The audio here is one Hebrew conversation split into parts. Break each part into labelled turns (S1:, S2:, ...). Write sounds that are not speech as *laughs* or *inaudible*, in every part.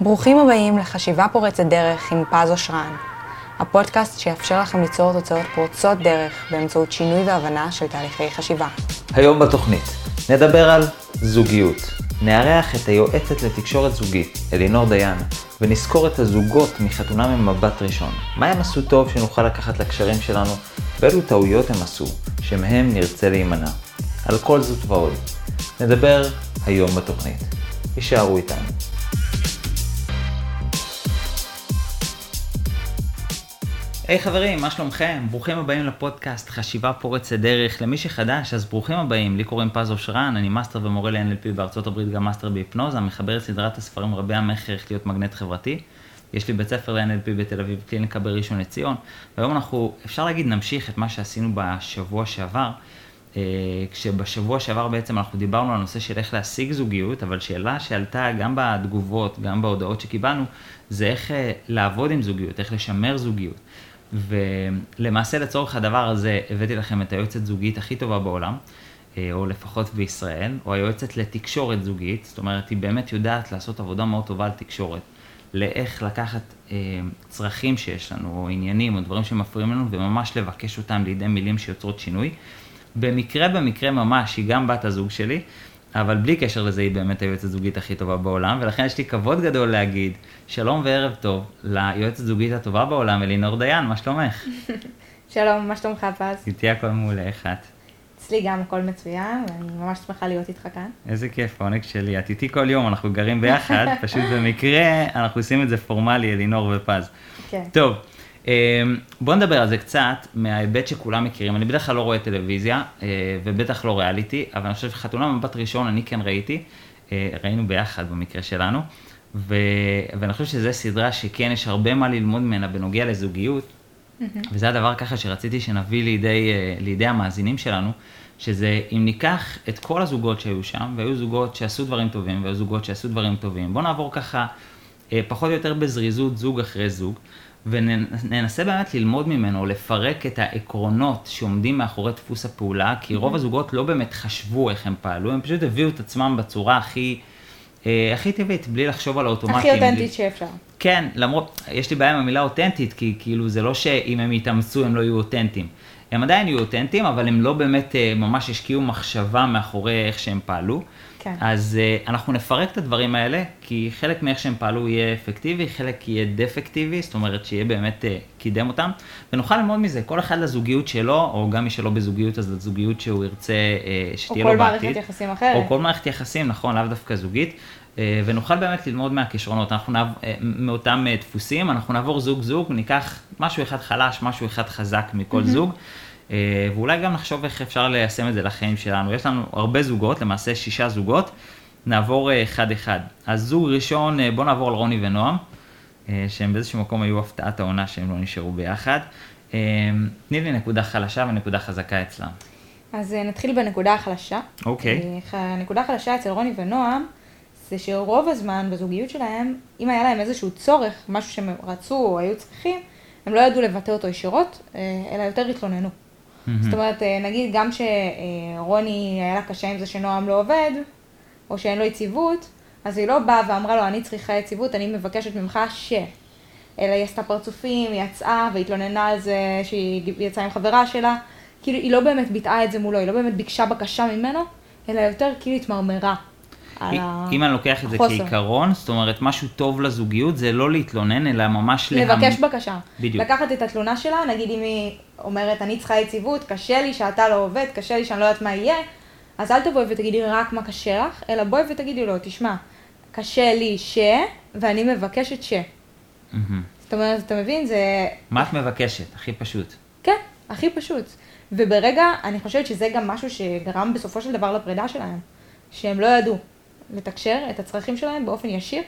S1: ברוכים הבאים לחשיבה פורצת דרך עם פז אושרן, הפודקאסט שיאפשר לכם ליצור תוצאות פורצות דרך באמצעות שינוי והבנה של תהליכי חשיבה.
S2: היום בתוכנית נדבר על זוגיות. נארח את היועצת לתקשורת זוגית, אלינור דיין, ונזכור את הזוגות מחתונה ממבט ראשון. מה הם עשו טוב שנוכל לקחת לקשרים שלנו, ואילו טעויות הם עשו, שמהם נרצה להימנע. על כל זאת ועוד. נדבר היום בתוכנית. הישארו איתנו. היי hey, חברים, מה שלומכם? ברוכים הבאים לפודקאסט חשיבה פורצת דרך. למי שחדש, אז ברוכים הבאים. לי קוראים פז אושרן, אני מאסטר ומורה ל-NLP בארצות הברית, גם מאסטר בהיפנוזה, מחבר את סדרת הספרים רבי המכר איך להיות מגנט חברתי. יש לי בית ספר ל-NLP בתל אביב, קליניקה בראשון לציון, והיום אנחנו, אפשר להגיד, נמשיך את מה שעשינו בשבוע שעבר. אה, כשבשבוע שעבר בעצם אנחנו דיברנו על הנושא של איך להשיג זוגיות, אבל שאלה שעלתה גם בתגובות, גם בהודעות שקיבלנו, זה איך אה, לעבוד עם זוגיות, איך לשמר זוגיות. ולמעשה לצורך הדבר הזה הבאתי לכם את היועצת זוגית הכי טובה בעולם, אה, או לפחות בישראל, או היועצת לתקשורת זוגית, זאת אומרת, היא באמת יודעת לעשות עבודה מאוד טובה על תקשורת, לאיך לקחת אה, צרכים שיש לנו, או עניינים, או דברים שמפריעים לנו, וממש לבקש אותם לידי מילים שיוצרות שינוי. במקרה במקרה ממש, היא גם בת הזוג שלי, אבל בלי קשר לזה היא באמת היועצת הזוגית הכי טובה בעולם, ולכן יש לי כבוד גדול להגיד שלום וערב טוב ליועצת הזוגית הטובה בעולם, אלינור דיין, מה שלומך? *laughs*
S1: שלום, מה שלומך פז?
S2: איתי הכל מעולה, איך את?
S1: אצלי גם הכל מצוין, ואני ממש שמחה להיות איתך כאן.
S2: איזה כיף, העונג שלי. את איתי כל יום, אנחנו גרים ביחד, *laughs* פשוט במקרה אנחנו עושים את זה פורמלי, אלינור ופז. כן. טוב. אמ, בוא נדבר על זה קצת מההיבט שכולם מכירים. אני בדרך כלל לא רואה טלוויזיה, אה, ובטח לא ריאליטי, אבל אני חושב שחתונה מבט ראשון אני כן ראיתי, אה, ראינו ביחד במקרה שלנו, ו... ואני חושב שזו סדרה שכן יש הרבה מה ללמוד ממנה בנוגע לזוגיות, mm-hmm. וזה הדבר ככה שרציתי שנביא לידי, אה, לידי המאזינים שלנו, שזה אם ניקח את כל הזוגות שהיו שם, והיו זוגות שעשו דברים טובים, והיו זוגות שעשו דברים טובים, בואו נעבור ככה פחות או יותר בזריזות זוג אחרי זוג. וננסה באמת ללמוד ממנו, לפרק את העקרונות שעומדים מאחורי דפוס הפעולה, כי רוב הזוגות לא באמת חשבו איך הם פעלו, הם פשוט הביאו את עצמם בצורה הכי, אה, הכי טבעית, בלי לחשוב על האוטומטים.
S1: הכי אותנטית שאפשר.
S2: כן, למרות, יש לי בעיה עם המילה אותנטית, כי כאילו זה לא שאם הם יתאמצו הם לא יהיו אותנטיים. הם עדיין יהיו אותנטיים, אבל הם לא באמת אה, ממש השקיעו מחשבה מאחורי איך שהם פעלו. כן. אז uh, אנחנו נפרק את הדברים האלה, כי חלק מאיך שהם פעלו יהיה אפקטיבי, חלק יהיה דפקטיבי, זאת אומרת שיהיה באמת uh, קידם אותם, ונוכל ללמוד מזה, כל אחד לזוגיות שלו, או גם מי שלא בזוגיות, אז לזוגיות שהוא ירצה שתהיה לו בעתיד.
S1: או כל מערכת יחסים אחרת.
S2: או כל מערכת יחסים, נכון, לאו דווקא זוגית. Uh, ונוכל באמת ללמוד מהכישרונות, אנחנו נעב, uh, מאותם uh, דפוסים, אנחנו נעבור זוג זוג, ניקח משהו אחד חלש, משהו אחד חזק מכל mm-hmm. זוג, אה, ואולי גם נחשוב איך אפשר ליישם את זה לחיים שלנו. יש לנו הרבה זוגות, למעשה שישה זוגות, נעבור אה, אחד-אחד. אז זוג ראשון, אה, בואו נעבור על רוני ונועם, שהם באיזשהו מקום היו הפתעת העונה שהם לא נשארו ביחד. תני לי נקודה חלשה ונקודה חזקה אצלם.
S1: אז נתחיל בנקודה החלשה.
S2: אוקיי.
S1: Okay. הנקודה החלשה אצל רוני ונועם, זה שרוב הזמן בזוגיות שלהם, אם היה להם איזשהו צורך, משהו שהם רצו או היו צריכים, הם לא ידעו לבטא אותו ישירות, אלא יותר התלוננו. Mm-hmm. זאת אומרת, אה, נגיד גם שרוני היה לה קשה עם זה שנועם לא עובד, או שאין לו יציבות, אז היא לא באה ואמרה לו, אני צריכה יציבות, אני מבקשת ממך ש... אלא היא עשתה פרצופים, היא יצאה והתלוננה על זה שהיא יצאה עם חברה שלה. כאילו, היא לא באמת ביטאה את זה מולו, היא לא באמת ביקשה בקשה ממנו, אלא יותר כאילו התמרמרה.
S2: אם אני לוקח את זה כעיקרון, זאת אומרת, משהו טוב לזוגיות זה לא להתלונן, אלא ממש
S1: לבקש להמ... בקשה. בדיוק. לקחת את התלונה שלה, נגיד אם היא אומרת, אני צריכה יציבות, קשה לי שאתה לא עובד, קשה לי שאני לא יודעת מה יהיה, אז אל תבואי ותגידי רק מה קשה לך, אלא בואי ותגידי לו, תשמע, קשה לי ש, ואני מבקשת ש. זאת אומרת, אתה מבין, זה...
S2: מה את מבקשת? הכי פשוט.
S1: כן, הכי פשוט. וברגע, אני חושבת שזה גם משהו שגרם בסופו של דבר לפרידה שלהם, שהם לא ידעו. לתקשר את הצרכים שלהם באופן ישיר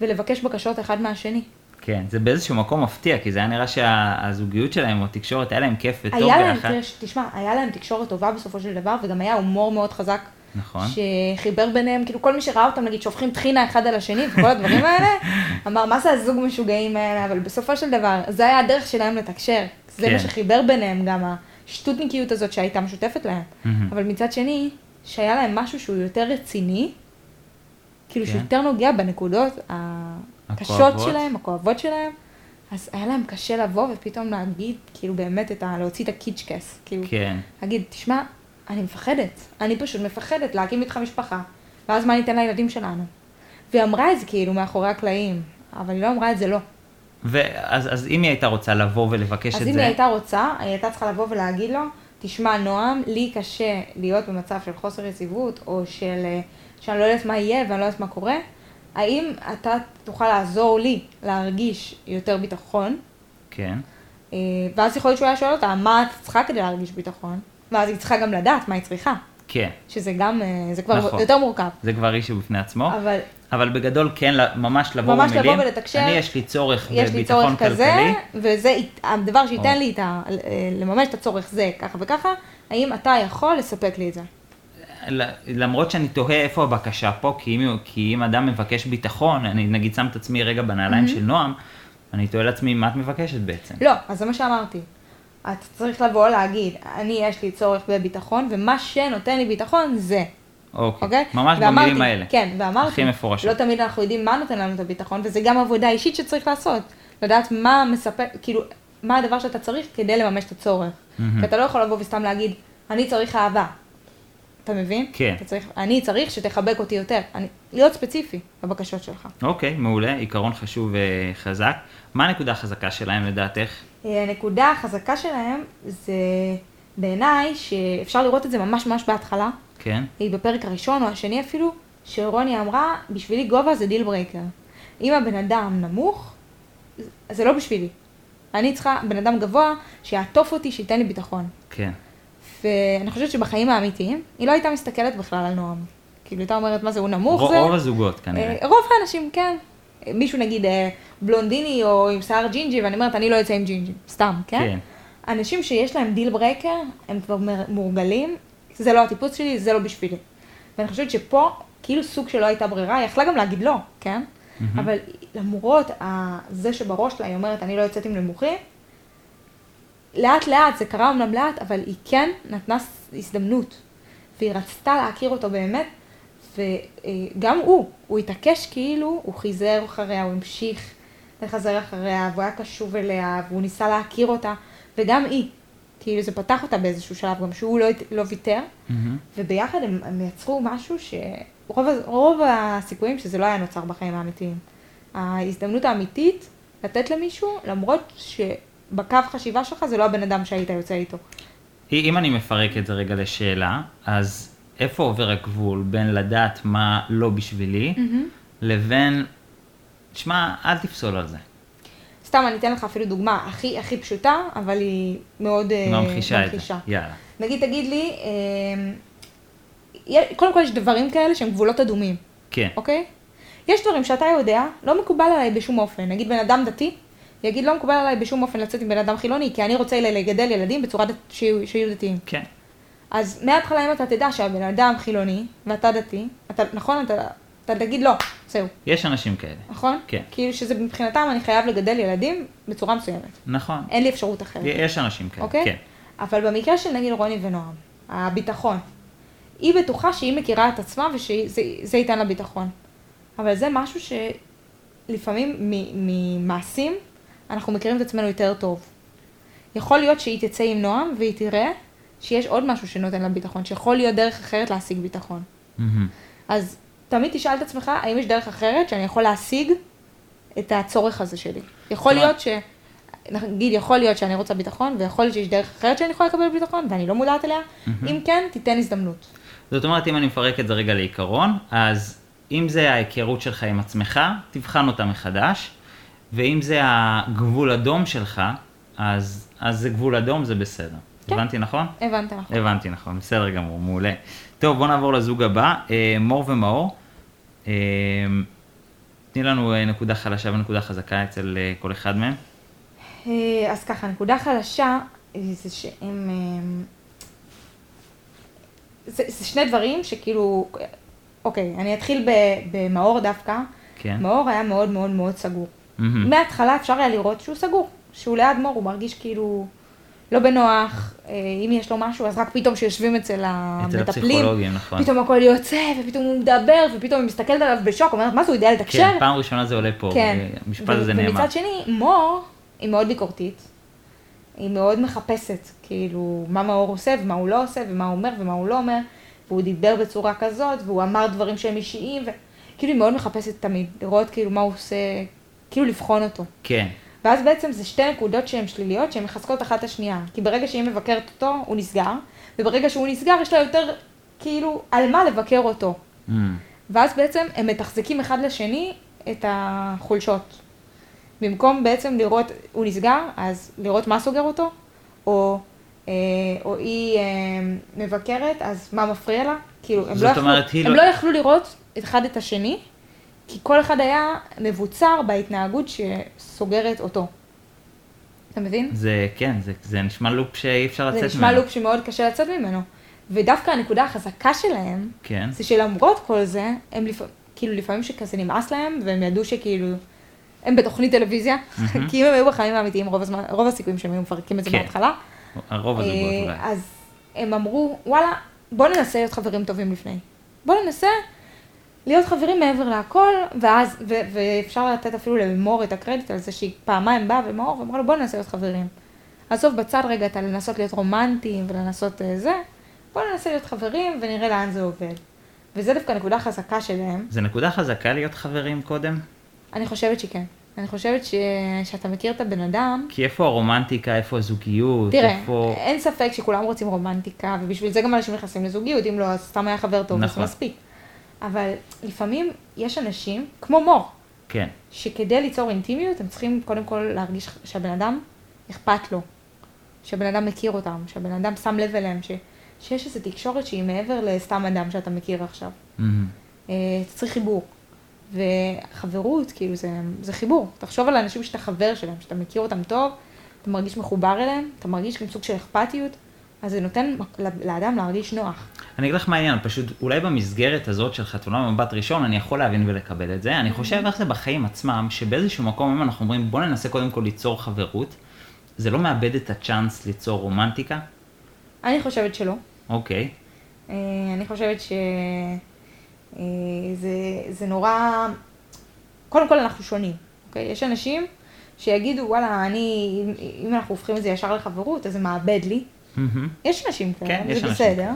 S1: ולבקש בקשות אחד מהשני.
S2: כן, זה באיזשהו מקום מפתיע, כי זה היה נראה שהזוגיות שלהם או התקשורת, היה להם כיף וטוב
S1: ביחד. להם, תשמע, היה להם תקשורת טובה בסופו של דבר, וגם היה הומור מאוד חזק.
S2: נכון.
S1: שחיבר ביניהם, כאילו כל מי שראה אותם, נגיד, שופכים טחינה אחד על השני וכל הדברים האלה, *laughs* אמר, מה זה הזוג משוגעים האלה, אבל בסופו של דבר, זה היה הדרך שלהם לתקשר. זה כן. מה שחיבר ביניהם, גם השטותניקיות הזאת שהייתה משותפת להם. אבל מצד שני, שהיה להם משהו שהוא יותר רציני, כאילו כן. שיותר נוגע בנקודות הקשות. שלהם, הכואבות שלהם, אז היה להם קשה לבוא ופתאום להגיד, כאילו באמת, את ה... להוציא את הקיצ'קס. כאילו,
S2: כן.
S1: להגיד, תשמע, אני מפחדת, אני פשוט מפחדת להקים איתך משפחה, ואז מה ניתן לילדים שלנו? והיא אמרה את זה כאילו מאחורי הקלעים, אבל היא לא אמרה את זה לא.
S2: ואז אז אם היא הייתה רוצה לבוא ולבקש
S1: אז
S2: את
S1: אם
S2: זה,
S1: היא הייתה רוצה, היא הייתה צריכה לבוא ולהגיד לו, תשמע, נועם, לי קשה להיות במצב של חוסר יציבות, או של, אה, שאני לא יודעת מה יהיה ואני לא יודעת מה קורה, האם אתה תוכל לעזור לי להרגיש יותר ביטחון?
S2: כן,
S1: אה, ואז יכול להיות שהוא היה שואל אותה, מה את צריכה כדי להרגיש ביטחון? ואז היא צריכה גם לדעת מה היא צריכה,
S2: כן,
S1: שזה גם, אה, זה כבר
S2: נכון.
S1: יותר מורכב.
S2: זה כבר אישו בפני עצמו,
S1: אבל
S2: אבל בגדול כן, ממש לבוא
S1: ממש
S2: במילים,
S1: לבוא ולתקשר.
S2: אני יש לי צורך
S1: יש לי
S2: בביטחון
S1: צורך כזה,
S2: כלכלי,
S1: וזה ית- הדבר שייתן
S2: או.
S1: לי את ה... אה, לממש את הצורך זה, ככה וככה, האם אתה יכול לספק לי את זה?
S2: למרות שאני תוהה איפה הבקשה פה, כי אם, כי אם אדם מבקש ביטחון, אני נגיד שם את עצמי רגע בנעליים של נועם, אני תוהה לעצמי, מה את מבקשת בעצם?
S1: לא, אז זה מה שאמרתי. את צריך לבוא להגיד, אני יש לי צורך בביטחון, ומה שנותן לי ביטחון זה,
S2: אוקיי,
S1: אוקיי?
S2: ממש
S1: ואמרתי-
S2: במילים האלה.
S1: כן, ואמרתי,
S2: הכי מפורשות.
S1: לא תמיד אנחנו יודעים מה נותן לנו את הביטחון, וזה גם עבודה אישית שצריך לעשות. לדעת מה מספק, כאילו, מה הדבר שאתה צריך כדי לממש את הצורך.
S2: מהמם.
S1: כי אתה לא יכול לבוא וסתם להגיד, אני צריך אהבה. אתה מבין?
S2: כן.
S1: אתה צריך, אני צריך שתחבק אותי יותר. אני, להיות ספציפי בבקשות שלך.
S2: אוקיי, מעולה, עיקרון חשוב וחזק. מה הנקודה החזקה שלהם לדעתך?
S1: אה, הנקודה החזקה שלהם זה בעיניי שאפשר לראות את זה ממש ממש בהתחלה.
S2: כן,
S1: היא בפרק הראשון או השני אפילו, שרוני אמרה, בשבילי גובה זה deal breaker. אם הבן אדם נמוך, זה לא בשבילי. אני צריכה בן אדם גבוה שיעטוף אותי, שייתן לי ביטחון.
S2: כן,
S1: ואני חושבת שבחיים האמיתיים, היא לא הייתה מסתכלת בכלל על נועם. כאילו, הייתה אומרת, מה זה, הוא נמוך?
S2: רוב
S1: זה...
S2: רוב הזוגות כנראה.
S1: אה, רוב האנשים, כן. מישהו נגיד אה, בלונדיני או עם שיער ג'ינג'י, ואני אומרת, אני לא אצא עם ג'ינג'י, סתם, כן?
S2: כן.
S1: אנשים שיש להם deal breaker, הם כבר מורגלים, זה לא הטיפוס שלי, זה לא בשבילי. ואני חושבת שפה, כאילו סוג שלא הייתה ברירה, היא יכלה גם להגיד לא, כן? אבל למרות ה- זה שבראש שלה היא אומרת, אני לא יוצאת עם נמוכים, לאט לאט, זה קרה אמנם לאט, אבל היא כן נתנה הזדמנות. והיא רצתה להכיר אותו באמת, וגם הוא, הוא התעקש כאילו, הוא חיזר אחריה, הוא המשיך לחזר אחריה, והוא היה קשוב אליה, והוא ניסה להכיר אותה, וגם היא. כאילו זה פתח אותה באיזשהו שלב, גם שהוא לא, לא ויתר,
S2: מהמם.
S1: וביחד הם, הם יצרו משהו שרוב הסיכויים שזה לא היה נוצר בחיים האמיתיים. ההזדמנות האמיתית לתת למישהו, למרות שבקו חשיבה שלך זה לא הבן אדם שהיית יוצא איתו.
S2: אם אני מפרק את זה רגע לשאלה, אז איפה עובר הגבול בין לדעת מה לא בשבילי, לבין, שמע, אל תפסול על זה.
S1: סתם אני אתן לך אפילו דוגמה הכי הכי פשוטה, אבל היא מאוד אה,
S2: ממחישה את זה. יאללה.
S1: נגיד תגיד לי, אה, קודם כל יש דברים כאלה שהם גבולות אדומים.
S2: כן,
S1: אוקיי? יש דברים שאתה יודע, לא מקובל עליי בשום אופן. נגיד בן אדם דתי, יגיד לא מקובל עליי בשום אופן לצאת עם בן אדם חילוני, כי אני רוצה לגדל ילדים בצורה דת, שיהיו, שיהיו דתיים.
S2: כן.
S1: אז מההתחלה אם אתה תדע שהבן אדם חילוני, ואתה דתי, אתה, נכון, אתה, אתה תגיד לא, זהו,
S2: יש אנשים כאלה.
S1: נכון?
S2: כן.
S1: כאילו שזה מבחינתם אני חייב לגדל ילדים בצורה מסוימת.
S2: נכון.
S1: אין לי אפשרות אחרת.
S2: יש אנשים כאלה,
S1: אוקיי?
S2: כן.
S1: אבל במקרה של נגיד רוני ונועם, הביטחון, היא בטוחה שהיא מכירה את עצמה ושזה זה ייתן לה ביטחון. אבל זה משהו שלפעמים ממעשים אנחנו מכירים את עצמנו יותר טוב. יכול להיות שהיא תצא עם נועם והיא תראה שיש עוד משהו שנותן לה ביטחון, שיכול להיות דרך אחרת להשיג ביטחון.
S2: מהמם.
S1: אז תמיד תשאל את עצמך, האם יש דרך אחרת שאני יכול להשיג את הצורך הזה שלי. יכול להיות ש... נגיד, יכול להיות שאני רוצה ביטחון, ויכול להיות שיש דרך אחרת שאני יכולה לקבל ביטחון, ואני לא מודעת אליה. אם כן, תיתן הזדמנות.
S2: זאת אומרת, אם אני מפרק את זה רגע לעיקרון, אז אם זה ההיכרות שלך עם עצמך, תבחן אותה מחדש, ואם זה הגבול אדום שלך, אז, אז זה גבול אדום, זה בסדר.
S1: כן.
S2: הבנתי נכון?
S1: הבנת נכון.
S2: הבנתי נכון, בסדר גמור, מעולה. טוב, בוא נעבור לזוג הבא, אה, מור ומאור. אה, תני לנו אה, נקודה חלשה ונקודה חזקה אצל אה, כל אחד מהם.
S1: אה, אז ככה, נקודה חלשה זה שהם... אה, זה, זה שני דברים שכאילו... אוקיי, אני אתחיל במאור דווקא.
S2: כן.
S1: מאור היה מאוד מאוד מאוד סגור.
S2: מהמם.
S1: מההתחלה אפשר היה לראות שהוא סגור, שהוא ליד מור, הוא מרגיש כאילו לא בנוח, אה, אם יש לו משהו, אז רק פתאום כשיושבים אצל
S2: אצל
S1: המטפלים,
S2: הפסיכולוגים, נכון.
S1: פתאום הכל יוצא, ופתאום הוא מדבר, ופתאום היא מסתכלת עליו בשוק, אומרת, מה זה, הוא יודע לתקשר?
S2: כן, פעם ראשונה זה עולה פה,
S1: כן.
S2: המשפט הזה נאמר.
S1: ומצד שני, מור היא מאוד ביקורתית. היא מאוד מחפשת, כאילו, מה מאור עושה ומה הוא לא עושה, ומה הוא אומר ומה הוא לא אומר, והוא דיבר בצורה כזאת, והוא אמר דברים שהם אישיים, וכאילו היא מאוד מחפשת תמיד, לראות כאילו מה הוא עושה, כאילו לבחון אותו.
S2: כן,
S1: ואז בעצם זה שתי נקודות שהן שליליות, שהן מחזקות אחת את השנייה. כי ברגע שהיא מבקרת אותו, הוא נסגר, וברגע שהוא נסגר, יש לה יותר, כאילו, על מה לבקר אותו.
S2: Mm,
S1: ואז בעצם הם מתחזקים אחד לשני את החולשות. במקום בעצם לראות, הוא נסגר, אז לראות מה סוגר אותו, או, אה, או היא אה, מבקרת, אז מה מפריע לה? כאילו, הם, לא יכלו,
S2: אומרת, היא
S1: הם
S2: לא-
S1: לא יכלו לראות אחד את השני, כי כל אחד היה מבוצר בהתנהגות שסוגרת אותו. אתה מבין?
S2: זה, כן, זה, זה נשמע לופ שאי אפשר לצאת
S1: זה
S2: ממנו.
S1: נשמע לופ שמאוד קשה לצאת ממנו. ודווקא הנקודה החזקה שלהם,
S2: כן,
S1: זה שלמרות כל זה, הם לפ... כאילו לפעמים שכזה נמאס להם, והם ידעו שכאילו, הם בתוכנית טלוויזיה,
S2: מהמם.
S1: כי אם הם היו בחיים האמיתיים, רוב הזמן, רוב הסיכויים שהם היו מפרקים את זה
S2: כן.
S1: מההתחלה.
S2: הרוב הזוגות
S1: אה,
S2: אולי.
S1: אז הם אמרו, וואלה, בוא ננסה להיות חברים טובים לפני. בוא ננסה להיות חברים מעבר להכל, ואז, ו- ואפשר לתת אפילו למור את הקרדיט על זה שהיא פעמיים באה ומור, ואמרה לו, בוא ננסה להיות חברים. עזוב בצד רגע את הלנסות להיות רומנטיים ולנסות אה, זה, בוא ננסה להיות חברים ונראה לאן זה עובד. וזה דווקא נקודה חזקה שלהם.
S2: זה נקודה חזקה להיות חברים קודם?
S1: אני חושבת שכן. אני חושבת ש... שאתה מכיר את הבן אדם,
S2: כי איפה הרומנטיקה, איפה הזוגיות,
S1: תראה,
S2: איפה...
S1: אין ספק שכולם רוצים רומנטיקה, ובשביל זה גם אנשים נכנסים לזוגיות, אם לא, אז סתם היה חבר טוב,
S2: נכון.
S1: אז מספיק. אבל לפעמים יש אנשים, כמו מור,
S2: כן,
S1: שכדי ליצור אינטימיות, הם צריכים קודם כל להרגיש שהבן אדם אכפת לו, שהבן אדם מכיר אותם, שהבן אדם שם לב אליהם, ש... שיש איזו תקשורת שהיא מעבר לסתם אדם שאתה מכיר עכשיו. אה, אתה צריך חיבור. וחברות, כאילו, זה, זה חיבור. תחשוב על האנשים שאתה חבר שלהם, שאתה מכיר אותם טוב, אתה מרגיש מחובר אליהם, אתה מרגיש גם סוג של אכפתיות, אז זה נותן לאדם להרגיש נוח.
S2: אני אגיד לך מה העניין, פשוט אולי במסגרת הזאת של חתונה במבט ראשון, אני יכול להבין ולקבל את זה. אני חושב איך זה בחיים עצמם, שבאיזשהו מקום, אם אנחנו אומרים, בוא ננסה קודם כל ליצור חברות, זה לא מאבד את הצ'אנס ליצור רומנטיקה?
S1: אני חושבת שלא.
S2: אוקיי.
S1: אה, אני חושבת שזה זה, זה נורא... קודם כל אנחנו שונים, אוקיי? יש אנשים שיגידו, וואלה, אני, אם- אנחנו הופכים את זה ישר לחברות, אז זה מאבד לי. יש אנשים כאלה,
S2: כן,
S1: זה בסדר. אה,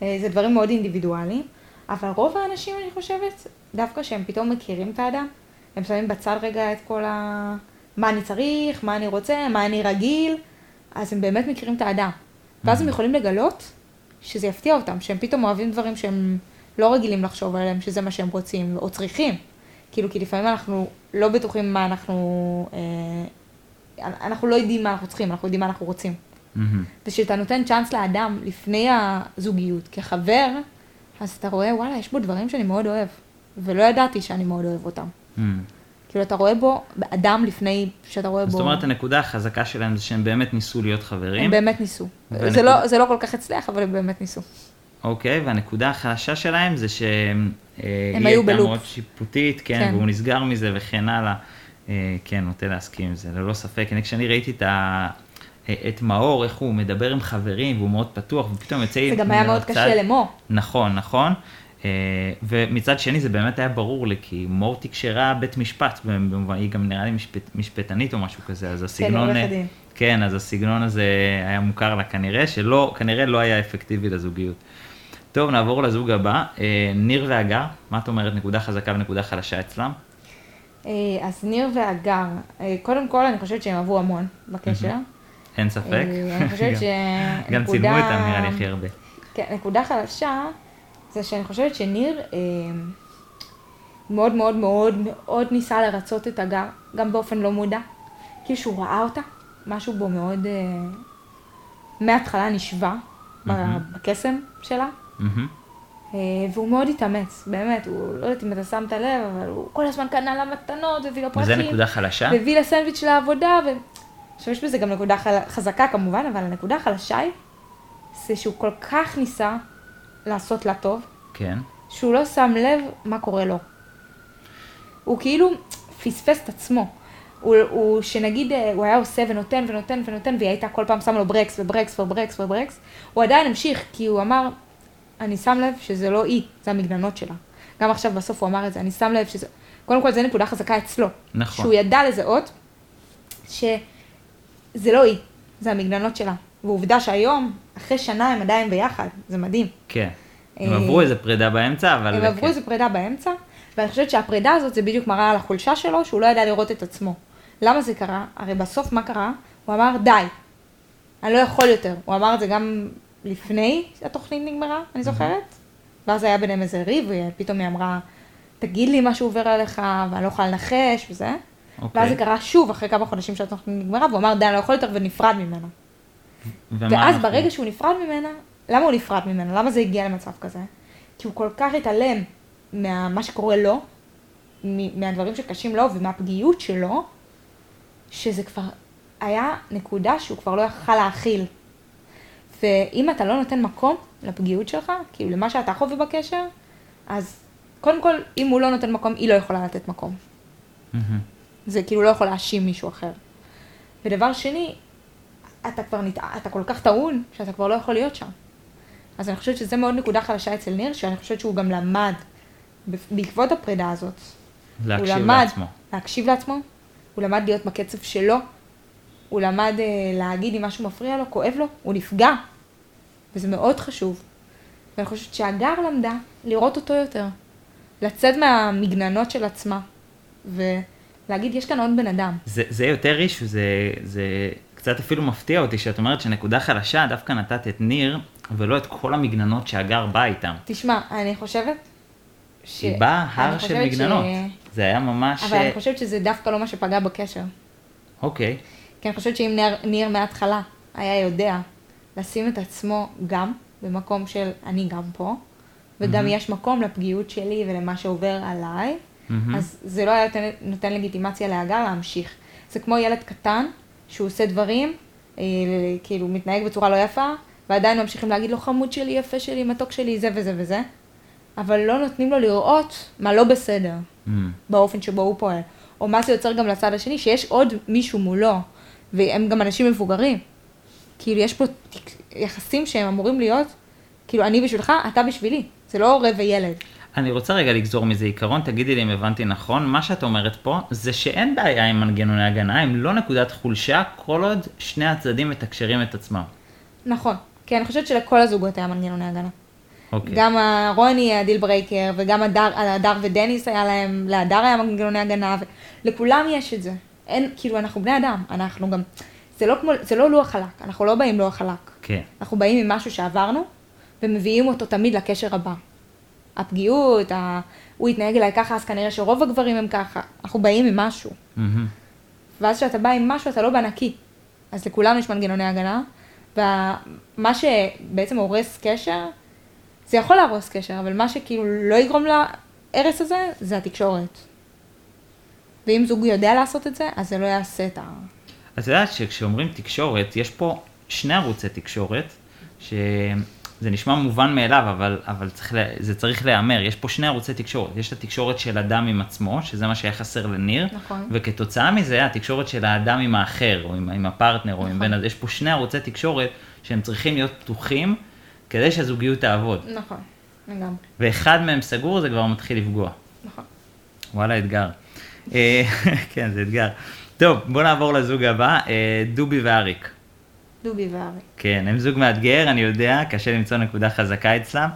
S1: זה דברים מאוד אינדיבידואליים, אבל רוב האנשים, אני חושבת, דווקא שהם פתאום מכירים את האדם, הם שמים בצד רגע את כל ה... מה אני צריך, מה אני רוצה, מה אני רגיל, אז הם באמת מכירים את האדם. ואז הם יכולים לגלות שזה יפתיע אותם, שהם פתאום אוהבים דברים שהם לא רגילים לחשוב עליהם, שזה מה שהם רוצים או צריכים. כאילו, כי לפעמים אנחנו לא בטוחים מה אנחנו... אה, אנחנו לא יודעים מה אנחנו צריכים, אנחנו יודעים מה אנחנו רוצים.
S2: מהמם.
S1: ושאתה נותן צ'אנס לאדם לפני הזוגיות כחבר, אז אתה רואה, וואלה, יש בו דברים שאני מאוד אוהב, ולא ידעתי שאני מאוד אוהב אותם.
S2: מהמם.
S1: כאילו, אתה רואה בו אדם לפני שאתה רואה בו...
S2: זאת אומרת, הנקודה החזקה שלהם זה שהם באמת ניסו להיות חברים.
S1: הם באמת ניסו.
S2: והנקודה-
S1: זה לא, זה לא כל כך הצליח, אבל הם באמת ניסו.
S2: אוקיי, והנקודה החלשה שלהם זה שהם... אה,
S1: הם
S2: היא
S1: היו
S2: הייתה
S1: בלופ.
S2: מאוד שיפוטית, כן,
S1: כן.
S2: והוא נסגר מזה וכן הלאה. אה, כן, נוטה להסכים עם זה, ללא ספק. אני, כשאני ראיתי את, ה... את מאור, איך הוא מדבר עם חברים, והוא מאוד פתוח, ופתאום יוצא.
S1: זה גם היה מאוד קשה לאמור.
S2: נכון, נכון. אה, ומצד שני זה באמת היה ברור לי, כי מור תקשרה בית משפט, במובן, היא גם נראה לי משפט, משפטנית או משהו כזה, אז הסגנון...
S1: עורכת דין.
S2: כן, אז הסגנון הזה היה מוכר לה כנראה, שלא, כנראה לא היה אפקטיבי לזוגיות. טוב, נעבור לזוג הבא, אה, ניר והגר, מה את אומרת, נקודה חזקה ונקודה חלשה אצלם?
S1: אז ניר והגר, קודם כל, אני חושבת שהם אהבו המון בקשר.
S2: אין ספק.
S1: אני חושבת *laughs* שנקודה...
S2: גם צילמו אותם נראה לי הכי הרבה.
S1: כן, נקודה חלשה, זה שאני חושבת שניר אה, מאוד מאוד מאוד מאוד ניסה לרצות את הגר, גם באופן לא מודע. כאילו שהוא ראה אותה, משהו בו מאוד, אה, מההתחלה
S2: מהמם.
S1: בקסם שלה. אה, והוא מאוד התאמץ, באמת, הוא, לא יודעת אם אתה שמת לב, אבל הוא כל הזמן קנה לה מתנות, והביא לה
S2: וזה
S1: פרחים,
S2: נקודה חלשה?
S1: והביא לה סנדוויץ' לעבודה, ו... עכשיו יש בזה גם נקודה חל... חזקה כמובן, אבל הנקודה החלשה היא, זה שהוא כל כך ניסה לעשות לה טוב,
S2: כן.
S1: שהוא לא שם לב מה קורה לו. הוא כאילו פספס את עצמו. הוא, הוא שנגיד אה, הוא היה עושה ונותן ונותן ונותן, והיא הייתה כל פעם שמה לו ברקס וברקס וברקס וברקס, הוא עדיין המשיך, כי הוא אמר, אני שם לב שזה לא היא, זה המגננות שלה. גם עכשיו בסוף הוא אמר את זה, אני שם לב שזה, קודם כל זה נקודה חזקה אצלו.
S2: נכון.
S1: שהוא ידע לזהות שזה לא היא, זה המגננות שלה. ועובדה שהיום, אחרי שנה הם עדיין ביחד, זה מדהים.
S2: כן. הם
S1: אה,
S2: עברו איזה פרידה באמצע, אבל...
S1: הם עברו
S2: כן.
S1: איזה פרידה באמצע, ואני חושבת שהפרידה הזאת זה בדיוק מראה על החולשה שלו, שהוא לא ידע לראות את עצמו. למה זה קרה? הרי בסוף מה קרה? הוא אמר, די, אני לא יכול יותר. הוא אמר את זה גם לפני שהתוכנית נגמרה, אני זוכרת. ואז היה ביניהם איזה ריב, ופתאום היא אמרה, תגיד לי מה שעובר עליך, ואני לא יכולה לנחש, וזה.
S2: אוקיי.
S1: ואז זה קרה שוב, אחרי כמה חודשים שהתוכנית נגמרה, והוא אמר, די, אני לא יכול יותר, ונפרד ממנה. ואז
S2: אנחנו-
S1: ברגע שהוא נפרד ממנה, למה הוא נפרד ממנה? למה זה הגיע למצב כזה? כי הוא כל כך התעלם ממה שקורה לו, מהדברים שקשים לו ומהפגיעות שלו, שזה כבר היה נקודה שהוא כבר לא יכל להכיל. ואם אתה לא נותן מקום לפגיעות שלך, כאילו למה שאתה חווה בקשר, אז קודם כל, אם הוא לא נותן מקום, היא לא יכולה לתת מקום.
S2: מהמם.
S1: זה כאילו לא יכול להאשים מישהו אחר. ודבר שני, אתה כבר נת... אתה כל כך טעון, שאתה כבר לא יכול להיות שם. אז אני חושבת שזה מאוד נקודה חלשה אצל ניר, שאני חושבת שהוא גם למד, בעקבות הפרידה הזאת,
S2: להקשיב
S1: הוא למד
S2: לעצמו.
S1: להקשיב לעצמו, הוא למד להיות בקצב שלו, הוא למד אה, להגיד אם משהו מפריע לו, כואב לו, הוא נפגע, וזה מאוד חשוב. ואני חושבת שהגר למדה לראות אותו יותר, לצאת מהמגננות של עצמה, ולהגיד, יש כאן עוד בן אדם.
S2: זה, זה יותר אישו, זה, זה קצת אפילו מפתיע אותי שאת אומרת שנקודה חלשה, דווקא נתת את ניר, ולא את כל המגננות שהגר בא איתם.
S1: תשמע, אני חושבת ש...
S2: היא באה הר של מגננות.
S1: ש...
S2: זה היה ממש...
S1: אבל אני חושבת שזה דווקא לא מה שפגע בקשר.
S2: אוקיי,
S1: כי אני חושבת שאם ניר, ניר מההתחלה היה יודע לשים את עצמו גם במקום של אני גם פה, וגם
S2: מהמם.
S1: יש מקום לפגיעות שלי ולמה שעובר עליי,
S2: מהמם.
S1: אז זה לא היה נותן, נותן לגיטימציה להגר להמשיך. זה כמו ילד קטן שהוא עושה דברים, אה, כאילו מתנהג בצורה לא יפה, ועדיין ממשיכים להגיד לו חמוד שלי, יפה שלי, מתוק שלי, זה וזה וזה, אבל לא נותנים לו לראות מה לא בסדר.
S2: מהמם.
S1: באופן שבו הוא פועל. או מה זה יוצר גם לצד השני, שיש עוד מישהו מולו, והם גם אנשים מבוגרים. כאילו, יש פה יחסים שהם אמורים להיות, כאילו, אני בשבילך, אתה בשבילי. זה לא הורה וילד.
S2: אני רוצה רגע לגזור מזה עיקרון, תגידי לי אם הבנתי נכון, מה שאת אומרת פה זה שאין בעיה עם מנגנוני הגנה, הם לא נקודת חולשה, כל עוד שני הצדדים מתקשרים את עצמם.
S1: נכון. כי אני חושבת שלכל הזוגות היה מנגנוני הגנה.
S2: אוקיי.
S1: גם לרוני היה deal breaker, וגם הדר, הדר ודניס היה להם, להדר היה מנגנוני הגנה, ולכולם יש את זה. אין, כאילו, אנחנו בני אדם, אנחנו גם, זה לא כמו, זה לא לוח חלק, אנחנו לא באים לוח חלק.
S2: כן.
S1: אנחנו באים עם משהו שעברנו, ומביאים אותו תמיד לקשר הבא. הפגיעות, ה... הוא התנהג אליי ככה, אז כנראה שרוב הגברים הם ככה. אנחנו באים עם משהו.
S2: מהמם.
S1: ואז כשאתה בא עם משהו, אתה לא בא נקי. אז לכולם יש מנגנוני הגנה, ומה שבעצם הורס קשר, זה יכול להרוס קשר, אבל מה שכאילו לא יגרום להרס הזה, זה התקשורת. ואם זוג יודע לעשות את זה, אז זה לא יעשה את ה...
S2: את יודעת שכשאומרים תקשורת, יש פה שני ערוצי תקשורת, שזה נשמע מובן מאליו, אבל, אבל צריך, זה צריך להיאמר, יש פה שני ערוצי תקשורת, יש את התקשורת של אדם עם עצמו, שזה מה שהיה חסר לניר,
S1: נכון.
S2: וכתוצאה מזה התקשורת של האדם עם האחר, או עם, עם הפרטנר, או עם
S1: נכון.
S2: בן אדם, יש פה שני ערוצי תקשורת שהם צריכים להיות פתוחים כדי שהזוגיות תעבוד,
S1: נכון, לגמרי.
S2: ואחד מהם סגור זה כבר מתחיל לפגוע.
S1: נכון.
S2: וואלה, אתגר. אה, *laughs* כן, זה אתגר. טוב, בוא נעבור לזוג הבא, אה, דובי ואריק.
S1: דובי וארי.
S2: כן, הם זוג מאתגר, אני יודע, קשה למצוא נקודה חזקה אצלם.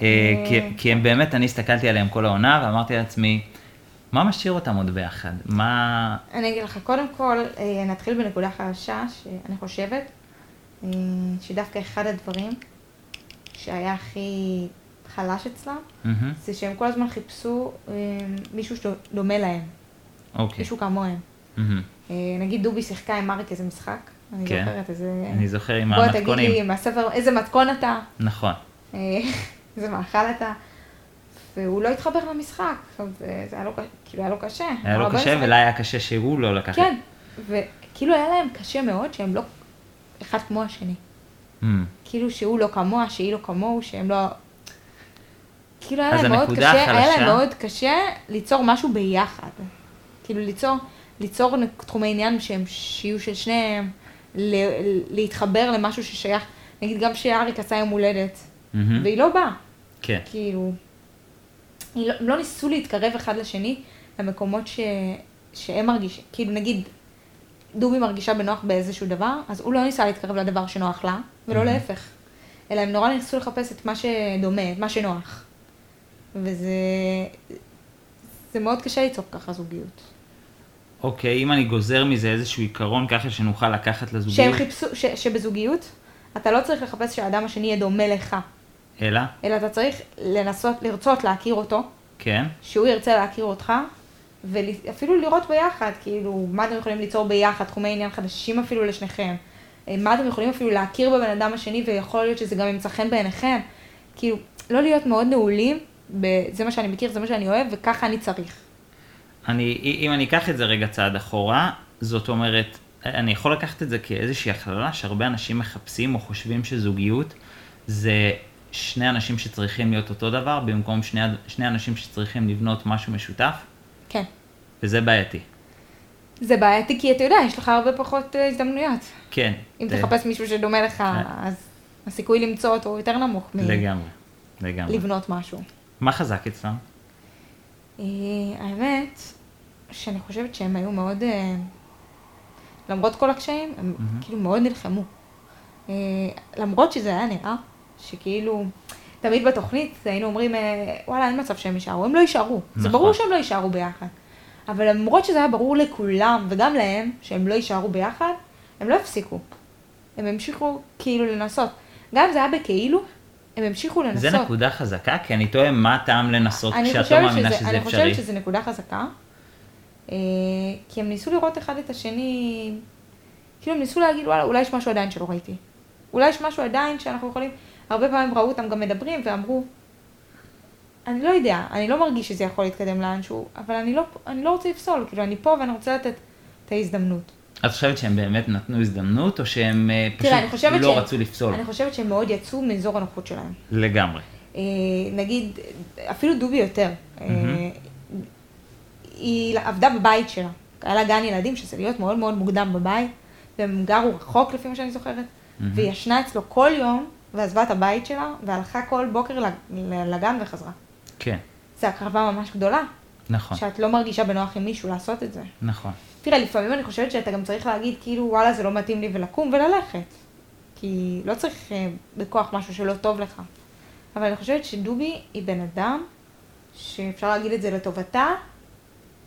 S2: אה, כי, כי הם באמת, אני הסתכלתי עליהם כל העונה ואמרתי לעצמי, מה משאיר אותם עוד ביחד? מה...
S1: אני אגיד לך, קודם כל, אה, נתחיל בנקודה חדשה, שאני חושבת אה, שדווקא אחד הדברים שהיה הכי חלש אצלם, זה שהם כל הזמן חיפשו אה, מישהו שדומה להם,
S2: אוקיי.
S1: מישהו כמוהם. אה, נגיד דובי שיחקה עם אריק איזה משחק, אני
S2: כן.
S1: זוכרת איזה...
S2: אני זוכר עם
S1: בוא תגיד לי
S2: המתכונים.
S1: מהספר, איזה מתכון אתה,
S2: נכון.
S1: אה, *laughs* איזה מאכל אתה, והוא לא התחבר למשחק, עכשיו, זה, זה היה לו, כאילו היה לו קשה.
S2: היה לו קשה. ולה היה קשה שהוא לא לקח
S1: כן, וכאילו היה להם קשה מאוד שהם לא אחד כמו השני.
S2: מהמם.
S1: כאילו שהוא לא כמוה, שהיא לא כמוהו, שהם לא... כאילו היה להם מאוד קשה, היה
S2: החלשה-
S1: להם מאוד קשה ליצור משהו ביחד. כאילו ליצור, ליצור תחומי עניין שהם שיהיו של שניהם, להתחבר למשהו ששייך, נגיד גם שאריק עשה יום הולדת,
S2: מהמם.
S1: והיא לא באה,
S2: כן.
S1: כאילו, לא, הם לא ניסו להתקרב אחד לשני למקומות ש, שהם מרגישים, כאילו נגיד, דובי מרגישה בנוח באיזשהו דבר, אז הוא לא ניסה להתקרב לדבר שנוח לה, ולא
S2: Mhm.
S1: להפך. אלא הם נורא ניסו לחפש את מה שדומה, את מה שנוח. וזה זה מאוד קשה ליצור ככה זוגיות.
S2: אוקיי, אם אני גוזר מזה איזשהו עיקרון ככה שנוכל לקחת
S1: שהם
S2: לזוגיות,
S1: חיפשו, ש, שבזוגיות, אתה לא צריך לחפש שהאדם השני יהיה דומה לך,
S2: אלא,
S1: אלא אתה צריך לנסות, לרצות להכיר אותו,
S2: כן,
S1: שהוא ירצה להכיר אותך, ואפילו לראות ביחד, כאילו, מה אתם יכולים ליצור ביחד, תחומי עניין חדשים אפילו לשניכם. אה, מה אתם יכולים אפילו להכיר בבן אדם השני, ויכול להיות שזה גם ימצא חן בעיניכם. כאילו, לא להיות מאוד נעולים, זה מה שאני מכיר, זה מה שאני אוהב, וככה אני צריך.
S2: אני, אם אני אקח את זה רגע צעד אחורה, זאת אומרת, אני יכול לקחת את זה כאיזושהי הכללה שהרבה אנשים מחפשים או חושבים שזוגיות זה שני אנשים שצריכים להיות אותו דבר, במקום שני, שני אנשים שצריכים לבנות משהו משותף,
S1: כן.
S2: וזה בעייתי.
S1: זה בעייתי, כי אתה יודע, יש לך הרבה פחות אה, הזדמנויות.
S2: כן.
S1: אם
S2: זה-
S1: תחפש מישהו שדומה לך, אז הסיכוי למצוא אותו יותר נמוך
S2: לגמרי, לגמרי.
S1: מלבנות משהו.
S2: מה חזק אצלם?
S1: אה, האמת, שאני חושבת שהם היו מאוד, אה, למרות כל הקשיים, הם
S2: מהמם.
S1: כאילו מאוד נלחמו. אה, למרות שזה היה נראה שכאילו, תמיד בתוכנית היינו אומרים, אה, וואלה, אין מצב שהם יישארו, הם לא יישארו. זה
S2: נכון.
S1: ברור שהם לא יישארו ביחד. אבל למרות שזה היה ברור לכולם, וגם להם, שהם לא יישארו ביחד, הם לא הפסיקו. הם המשיכו כאילו לנסות. גם אם זה היה בכאילו, הם המשיכו לנסות.
S2: זה נקודה חזקה, כי אני תוהה מה הטעם לנסות
S1: אני
S2: כשאת לא מאמינה
S1: שזה-
S2: שזה
S1: אני
S2: אפשרי.
S1: חושבת שזו נקודה חזקה, כי הם ניסו לראות אחד את השני, כאילו הם ניסו להגיד, וואלה, אולי יש משהו עדיין שלא ראיתי. אולי יש משהו עדיין שאנחנו יכולים, הרבה פעמים ראו אותם גם מדברים ואמרו, אני לא יודע, אני לא מרגיש שזה יכול להתקדם לאנשהו, אבל אני לא, אני לא רוצה לפסול, כאילו אני פה ואני רוצה לתת את ההזדמנות.
S2: את חושבת שהם באמת נתנו הזדמנות, או שהם אה,
S1: תראה,
S2: פשוט לא
S1: שהם-
S2: רצו לפסול?
S1: אני חושבת שהם מאוד יצאו מאזור הנוחות שלהם.
S2: לגמרי.
S1: אה, נגיד, אפילו דובי יותר. אה,
S2: מהמם.
S1: היא עבדה בבית שלה. היה לה גן ילדים, שזה להיות מאוד מאוד מוקדם בבית, והם גרו רחוק לפי מה שאני זוכרת,
S2: מהמם.
S1: והיא ישנה אצלו כל יום, ועזבה את הבית שלה, והלכה כל בוקר לגן וחזרה.
S2: כן,
S1: זו הקרבה ממש גדולה,
S2: נכון,
S1: שאת לא מרגישה בנוח עם מישהו לעשות את זה.
S2: נכון.
S1: תראה, לפעמים אני חושבת שאתה גם צריך להגיד, כאילו, וואלה, זה לא מתאים לי, ולקום וללכת. כי לא צריך אה, בכוח משהו שלא טוב לך. אבל אני חושבת שדובי היא בן אדם, שאפשר להגיד את זה לטובתה,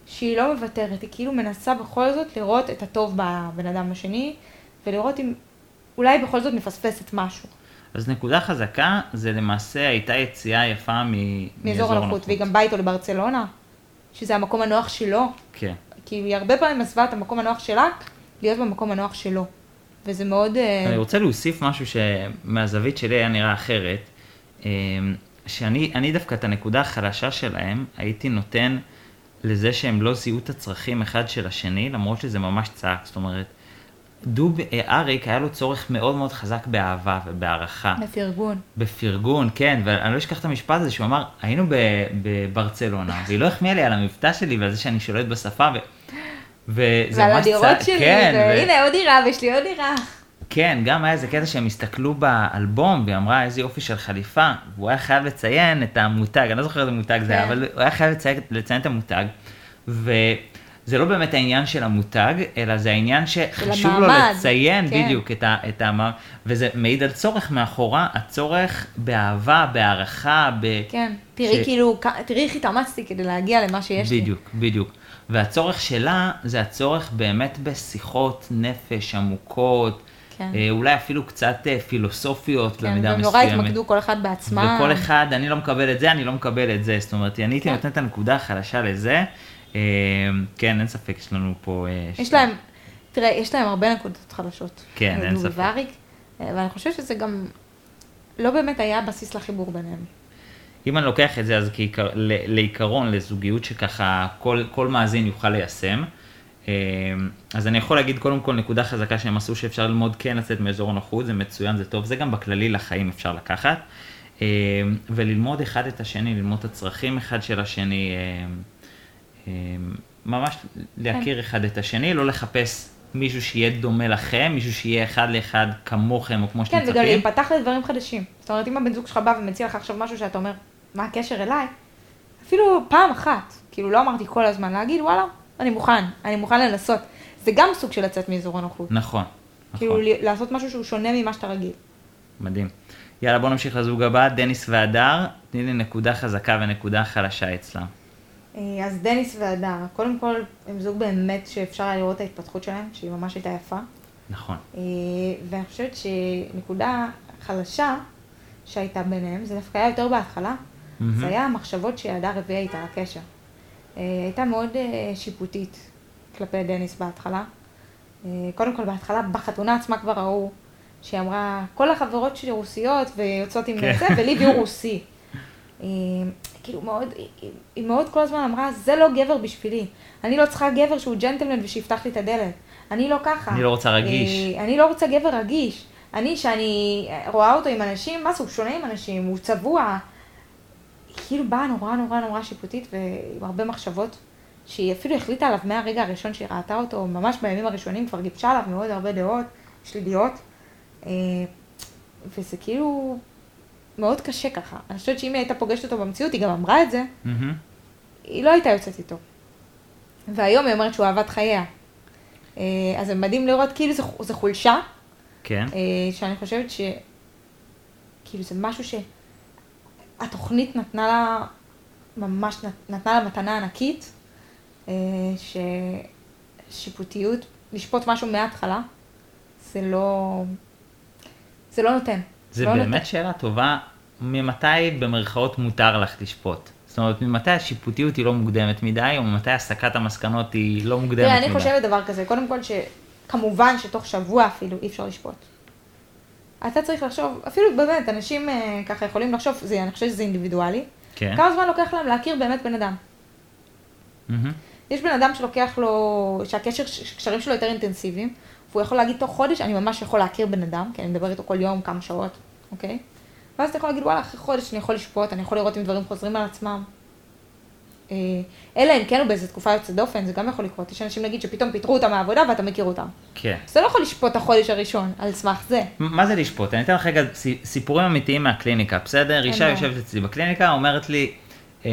S1: שהיא לא מוותרת, היא כאילו מנסה בכל זאת לראות את הטוב בבן אדם השני, ולראות אם אולי בכל זאת מפספסת משהו.
S2: אז נקודה חזקה, זה למעשה הייתה יציאה יפה מ-
S1: מאזור הנוחות, והיא גם באה איתו לברצלונה, שזה המקום הנוח שלו,
S2: כן,
S1: כי היא הרבה פעמים עזבה את המקום הנוח שלה, להיות במקום הנוח שלו. וזה מאוד... אה,
S2: אני רוצה להוסיף משהו שמהזווית שלי היה נראה אחרת, אה, שאני אני דווקא את הנקודה החלשה שלהם הייתי נותן לזה שהם לא זיהו את הצרכים אחד של השני, למרות שזה ממש צעק, זאת אומרת, דוב, אה, אריק היה לו צורך מאוד מאוד חזק באהבה ובהערכה.
S1: בפרגון.
S2: בפרגון, כן, ואני לא אשכח את המשפט הזה שהוא אמר, היינו בברצלונה, *laughs* והיא לא החמיאה לי על המבטא שלי ועל זה שאני שולט בשפה, ו... וזה
S1: ועל
S2: ממש
S1: הדירות
S2: צע-
S1: שלי,
S2: כן, ו-
S1: והנה עוד דירה, ויש לי עוד דירה.
S2: כן, גם היה איזה קטע שהם הסתכלו באלבום, והיא אמרה איזה יופי של חליפה, והוא היה חייב לציין את המותג, אני לא זוכר איזה מותג זה היה,
S1: כן.
S2: אבל הוא היה חייב לציין, לציין את המותג, וזה לא באמת העניין של המותג, אלא זה העניין שחשוב לו לציין
S1: כן.
S2: בדיוק את ה... את ה וזה מעיד על צורך מאחורה, הצורך באהבה, בהערכה, ב...
S1: כן, תראי
S2: ש-
S1: כאילו, תראי איך התאמצתי כדי להגיע למה שיש לי.
S2: בדיוק, בדיוק. והצורך שלה זה הצורך באמת בשיחות נפש עמוקות,
S1: כן.
S2: אה, אולי אפילו קצת אה, פילוסופיות
S1: כן,
S2: במידה מסוימת.
S1: נורא התמקדו כל אחד בעצמם.
S2: וכל אחד, אני לא מקבל את זה, אני לא מקבל את זה. זאת אומרת, אני הייתי
S1: כן.
S2: נותן את הנקודה החלשה לזה. אה, כן, אין ספק, יש לנו פה...
S1: יש להם, תראה, יש להם הרבה נקודות חלשות.
S2: כן, אין ספק.
S1: ואריק, ואני חושבת שזה גם לא באמת היה בסיס לחיבור ביניהם.
S2: אם אני לוקח את זה אז כעיקר, לעיקרון, לזוגיות שככה כל, כל מאזין יוכל ליישם, אז אני יכול להגיד קודם כל נקודה חזקה שהם עשו שאפשר ללמוד כן לצאת מאזור הנוחות, זה מצוין, זה טוב, זה גם בכללי לחיים אפשר לקחת, אה, וללמוד אחד את השני, ללמוד את הצרכים אחד של השני, אה, ממש להכיר אחד את השני, לא לחפש מישהו שיהיה דומה לכם, מישהו שיהיה אחד לאחד כמוכם, או כמו שאתם
S1: כן,
S2: מצפים.
S1: וגם להיפתח לדברים חדשים. זאת אומרת, אם הבן זוג שלך בא ומציע לך עכשיו משהו שאתה אומר, מה הקשר אליי? אפילו פעם אחת, כאילו לא אמרתי כל הזמן, להגיד, וואלה, אני מוכן, אני מוכן לנסות. זה גם סוג של לצאת מאזור הנוחות.
S2: נכון,
S1: כאילו,
S2: נכון,
S1: ל- לעשות משהו שהוא שונה ממה שאתה רגיל.
S2: מדהים. יאללה, בוא נמשיך לזוג הבא, דניס והדר, תני לי נקודה חזקה ונקודה חלשה אצלם.
S1: אה, אז דניס והדר, קודם כל, הם זוג באמת שאפשר היה לראות את ההתפתחות שלהם, שהיא ממש הייתה יפה.
S2: נכון.
S1: אה, ואני חושבת שנקודה חלשה שהייתה ביניהם, זה דווקא היה יותר בהתחלה,
S2: מהמם.
S1: זה היה המחשבות שהדר הביאה איתה לקשר. אה, הייתה מאוד אה, שיפוטית כלפי דניס בהתחלה. אה, קודם כל, בהתחלה, בחתונה עצמה כבר ראו שהיא אמרה, כל החברות שלי רוסיות ויוצאות עם
S2: כן.
S1: זה, ולי הביאו רוסי. אה, כאילו מאוד, היא- היא מאוד כל הזמן אמרה, זה לא גבר בשבילי. אני לא צריכה גבר שהוא ג'נטלמן ושיפתח לי את הדלת. אני לא ככה.
S2: אני לא רוצה רגיש.
S1: אני לא רוצה גבר רגיש. אני, שאני רואה אותו עם אנשים, מה זה, הוא שונה עם אנשים, הוא צבוע. כאילו באה נורא נורא נורא שיפוטית ועם הרבה מחשבות, שהיא אפילו החליטה עליו מהרגע הראשון שהיא ראתה אותו, ממש בימים הראשונים כבר גיבשה עליו מאוד הרבה דעות שליליות. אה, וזה כאילו מאוד קשה ככה. אני חושבת שאם היא הייתה פוגשת אותו במציאות, היא גם אמרה את זה,
S2: מהמם.
S1: היא לא הייתה יוצאת איתו. והיום היא אומרת שהוא אהבת חייה. אה, אז זה מדהים לראות כאילו זה, זה חולשה,
S2: כן,
S1: אה, שאני חושבת ש... כאילו זה משהו שהתוכנית נתנה לה, ממש נת- נתנה לה מתנה ענקית, אה, ששיפוטיות, לשפוט משהו מההתחלה, זה לא... זה לא נותן.
S2: זה
S1: לא
S2: באמת
S1: נותן.
S2: שאלה טובה, ממתי במרכאות מותר לך לשפוט? זאת אומרת, ממתי השיפוטיות היא לא מוקדמת מדי, או ממתי הסקת המסקנות היא לא מוקדמת
S1: תראה,
S2: מדי?
S1: אני חושבת דבר כזה, קודם כל שכמובן שתוך שבוע אפילו אי אפשר לשפוט. אתה צריך לחשוב, אפילו באמת, אנשים אה, ככה יכולים לחשוב, זה, אני חושבת שזה אינדיבידואלי.
S2: כן.
S1: כמה זמן לוקח להם להכיר באמת בן אדם?
S2: מהמם.
S1: יש בן אדם שלוקח לו, שהקשר, קשרים שלו יותר אינטנסיביים, והוא יכול להגיד תוך חודש, אני ממש יכול להכיר בן אדם, כי אני מדבר איתו כל יום כמה שעות, אוקיי? ואז אתה יכול להגיד, וואלה, אחרי חודש אני יכול לשפוט, אני יכול לראות אם דברים חוזרים על עצמם. אה, אלא אם כן הוא באיזה תקופה יוצאת דופן, זה גם יכול לקרות. יש אנשים, נגיד, שפתאום פיטרו אותם מהעבודה ואתה מכיר אותם.
S2: כן.
S1: אז אתה לא יכול לשפוט את החודש הראשון על סמך זה.
S2: מה זה לשפוט? אני אתן לך רגע סי- סיפורים אמיתיים מהקליניקה, בסדר? אישה. יושבת אצלי בקליניקה, אומרת לי, אמ,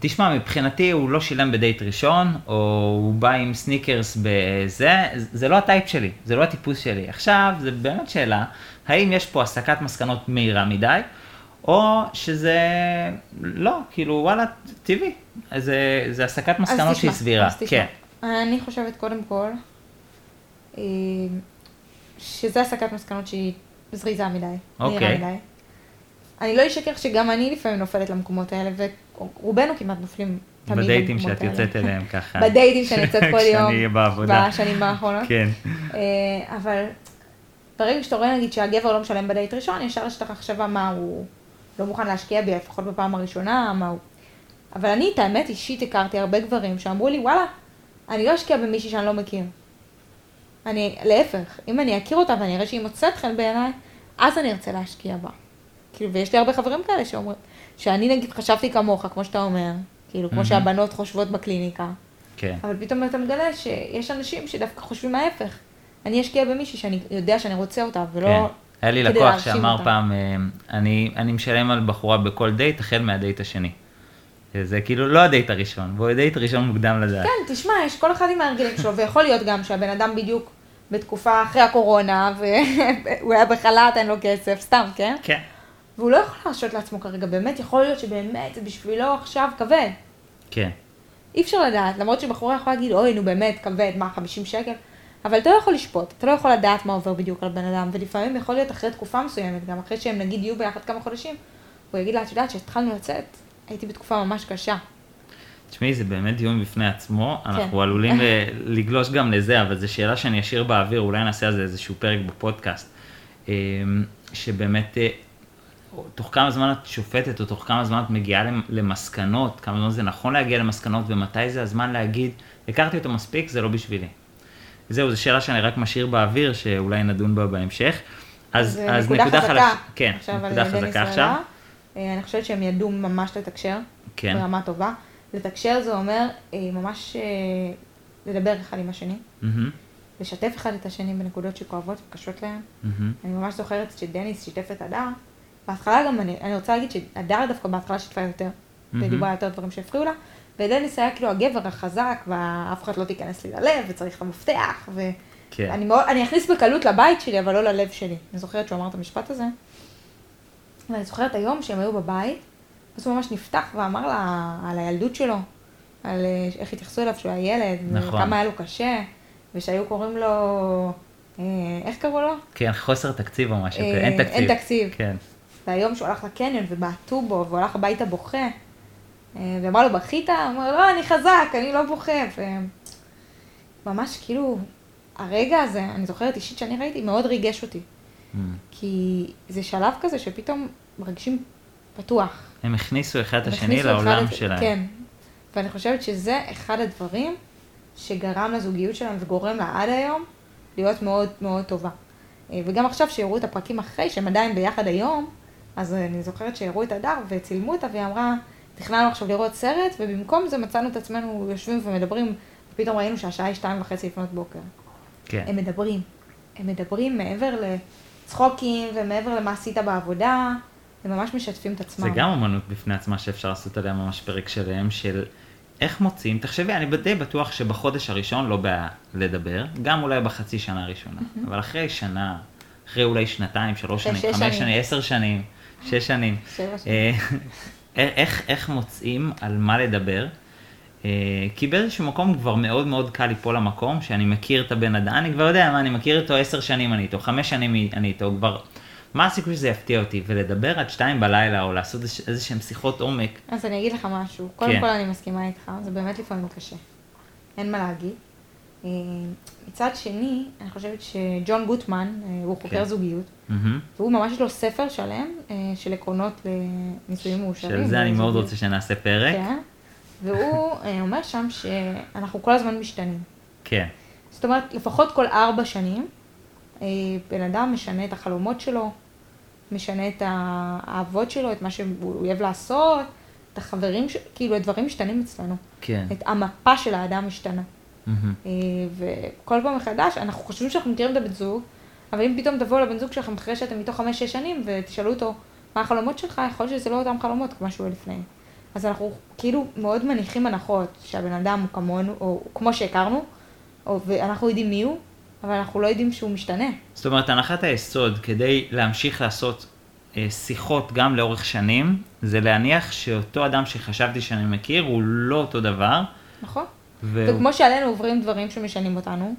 S2: תשמע, מבחינתי הוא לא שילם בדייט ראשון, או הוא בא עם סניקרס בזה, זה לא ה type שלי, זה לא הטיפוס שלי. עכשיו, זה באמת שאלה, האם יש פה הסקת מסקנות מהירה מדי, או שזה לא, כאילו, וואלה, טבעי. זה, זה הסקת מסקנות שהיא סבירה.
S1: אז תשמע.
S2: כן,
S1: אני חושבת קודם כל, אה, שזה הסקת מסקנות שהיא זריזה מדי,
S2: אוקיי.
S1: מהירה מדי. אני לא אשקר שגם אני לפעמים נופלת למקומות האלה, ורובנו כמעט נופלים תמיד
S2: בדייטים שאת. יוצאת אליהם ככה.
S1: בדייטים שאני יוצאת *laughs* כל יום,
S2: כשאני בעבודה.
S1: בשנים האחרונות.
S2: כן.
S1: אה, אבל ברגע שאתה רואה נגיד שהגבר לא משלם בדייט ראשון, ישר יש לך מחשבה מה הוא לא מוכן להשקיע בי, לפחות בפעם הראשונה, מה הוא... אבל אני, את האמת, אישית הכרתי הרבה גברים שאמרו לי, וואלה, אני לא אשקיע במישהי שאני לא מכיר. אני, להפך, אם אני אכיר אותה ואני אראה שהיא מוצאת חן בעיניי, אז אני ארצה להשקיע בה. כאילו, ויש לי הרבה חברים כאלה שאומרים, שאני נגיד חשבתי כמוך, כמו שאתה אומר, כאילו, כמו
S2: מהמם.
S1: שהבנות חושבות בקליניקה,
S2: כן.
S1: אבל פתאום אתה מגלה שיש אנשים שדווקא חושבים ההפך. אני אשקיע במישהי שאני יודע שאני רוצה אותה, ולא...
S2: כן. היה לי לקוח שאמר
S1: אותה.
S2: פעם, אה, אני, אני משלם על בחורה בכל דייט החל מהדייט השני. זה כאילו לא הדייט הראשון, בוא דייט ראשון מוקדם לדעת.
S1: כן, תשמע, יש כל אחד עם ההרגלים שלו, ויכול להיות גם שהבן אדם בדיוק בתקופה אחרי הקורונה, והוא היה בחל"ת, אין לו כסף, סתם, כן?
S2: כן.
S1: והוא לא יכול להרשות לעצמו כרגע, באמת יכול להיות שבאמת זה בשבילו עכשיו כבד.
S2: כן.
S1: אי אפשר לדעת, למרות שבחורה יכולה להגיד, אוי, נו באמת, כבד, מה, 50 שקל? אבל אתה לא יכול לשפוט, אתה לא יכול לדעת מה עובר בדיוק על בן אדם, ולפעמים יכול להיות אחרי תקופה מסוימת, גם אחרי שהם נגיד יהיו ביחד כמה חודשים, הוא יגיד לה, את יודעת, כשהתחלנו לצאת, הייתי בתקופה ממש קשה.
S2: תשמעי, זה באמת דיון בפני עצמו,
S1: כן.
S2: אנחנו עלולים ל- לגלוש גם לזה, אבל זו שאלה שאני אשאיר באוויר, אולי נעשה על זה איזשהו פרק בפודקאסט, אה, שבאמת, אה, תוך כמה זמן את שופטת, או תוך כמה זמן את מגיעה למ- למסקנות, כמה זמן זה נכון להגיע למסקנות, ומתי זה הזמן להגיד, הכרתי אותו מספיק, זה לא בשבילי. זהו, זו שאלה שאני רק משאיר באוויר, שאולי נדון בה בהמשך. אז,
S1: אה,
S2: אז נקודה
S1: חזקה.
S2: חלשה, כן, נקודה חזקה
S1: ואלה.
S2: עכשיו.
S1: אה, אני חושבת שהם ידעו ממש לתקשר,
S2: כן.
S1: ברמה טובה. לתקשר זה אומר אה, ממש לדבר אחד עם השני,
S2: מהמם,
S1: לשתף אחד את השני בנקודות שכואבות וקשות להם.
S2: מהמם.
S1: אני ממש זוכרת שדניס שיתף את הדר. בהתחלה גם אני, אני רוצה להגיד שהדר דווקא בהתחלה שיתפה יותר,
S2: מהמם.
S1: ודיברה יותר דברים שהפריעו לה, ודניס היה כאילו הגבר החזק, ואף אחד לא תיכנס לי ללב, וצריך את המפתח, ו...
S2: כן.
S1: אני, מאוד, אני אכניס בקלות לבית שלי, אבל לא ללב שלי. אני זוכרת שהוא אמר את המשפט הזה. ואני זוכרת היום שהם היו בבית, אז הוא ממש נפתח ואמר לה על הילדות שלו, על אה, איך התייחסו אליו כשהוא היה ילד,
S2: נכון.
S1: וכמה היה לו קשה, ושהיו קוראים לו, אה, איך קראו לו?
S2: כן, חוסר תקציב או משהו
S1: אה,
S2: אין תקציב.
S1: אין תקציב.
S2: כן.
S1: והיום שהוא הלך לקניון ובעטו בו, והוא הלך הביתה בוכה, אה, ואמר לו, בכית? הוא אמר, לא, אני חזק, אני לא בוכה. וממש כאילו, הרגע הזה, אני זוכרת אישית שאני ראיתי, מאוד ריגש אותי.
S2: מהמם.
S1: כי זה שלב כזה שפתאום מרגישים פתוח.
S2: הם הכניסו אחד את השני לעולם
S1: את-
S2: שלהם.
S1: כן. ואני חושבת שזה אחד הדברים שגרם לזוגיות שלהם וגורם לה עד היום להיות מאוד מאוד טובה. אה, וגם עכשיו שיראו את הפרקים אחרי, שהם עדיין ביחד היום, אז אני זוכרת שהראו את הדר וצילמו אותה והיא אמרה, תכננו עכשיו לראות סרט, ובמקום זה מצאנו את עצמנו יושבים ומדברים, ופתאום ראינו שהשעה היא שתיים וחצי לפנות בוקר.
S2: כן.
S1: הם מדברים. הם מדברים מעבר לצחוקים ומעבר למה עשית בעבודה, הם ממש משתפים את עצמם.
S2: זה גם אמנות בפני עצמה שאפשר לעשות עליה ממש פרק שלם של איך מוצאים, תחשבי, אני די בטוח שבחודש הראשון לא בעיה לדבר, גם אולי בחצי שנה הראשונה, אבל אחרי שנה, אחרי אולי שנתיים, שלוש שנים, חמש
S1: שנים.
S2: שנים, עשר שנים, שש שנים,
S1: שבע שנים.
S2: אה, איך, איך מוצאים על מה לדבר? אה, כי באיזשהו מקום כבר מאוד מאוד קל ליפול למקום שאני מכיר את הבן אדם, אני כבר יודע מה, אני מכיר אותו עשר שנים אני איתו, חמש שנים אני איתו, כבר, מה הסיכוי שזה יפתיע אותי? ולדבר עד שתיים בלילה, או לעשות איז- איזה שהם שיחות עומק,
S1: אז אני אגיד לך משהו. קודם
S2: כן.
S1: כל אני מסכימה איתך, זה באמת לפעמים קשה. אין מה להגיד. אה, מצד שני, אני חושבת שג'ון גוטמן, אה, הוא חוקר
S2: כן.
S1: זוגיות,
S2: מהמם.
S1: והוא ממש יש לו ספר שלם אה, של עקרונות לנישואים מאושרים.
S2: של זה אני מאוד. רוצה שנעשה פרק.
S1: כן. והוא אומר שם שאנחנו כל הזמן משתנים.
S2: כן,
S1: זאת אומרת, לפחות כל ארבע שנים, בן אדם משנה את החלומות שלו, משנה את האהבות שלו, את מה שהוא אוהב לעשות, את החברים, ש... כאילו, הדברים משתנים אצלנו.
S2: כן.
S1: את המפה של האדם משתנה.
S2: מהמם.
S1: אה, וכל פעם מחדש, אנחנו חושבים שאנחנו מכירים את הבן זוג, אבל אם פתאום תבואו לבן זוג שלכם אחרי שאתם מתוך חמש-שש שנים ותשאלו אותו מה החלומות שלך, יכול להיות שזה לא אותם חלומות כמו שהוא לפני. אז אנחנו כאילו מאוד מניחים הנחות שהבן אדם הוא כמונו, או כמו שהכרנו, או, ואנחנו יודעים מי הוא, אבל אנחנו לא יודעים שהוא משתנה.
S2: זאת אומרת, הנחת היסוד כדי להמשיך לעשות אה, שיחות גם לאורך שנים, זה להניח שאותו אדם שחשבתי שאני מכיר הוא לא אותו דבר.
S1: נכון?
S2: והוא-
S1: וכמו שעלינו עוברים דברים שמשנים אותנו,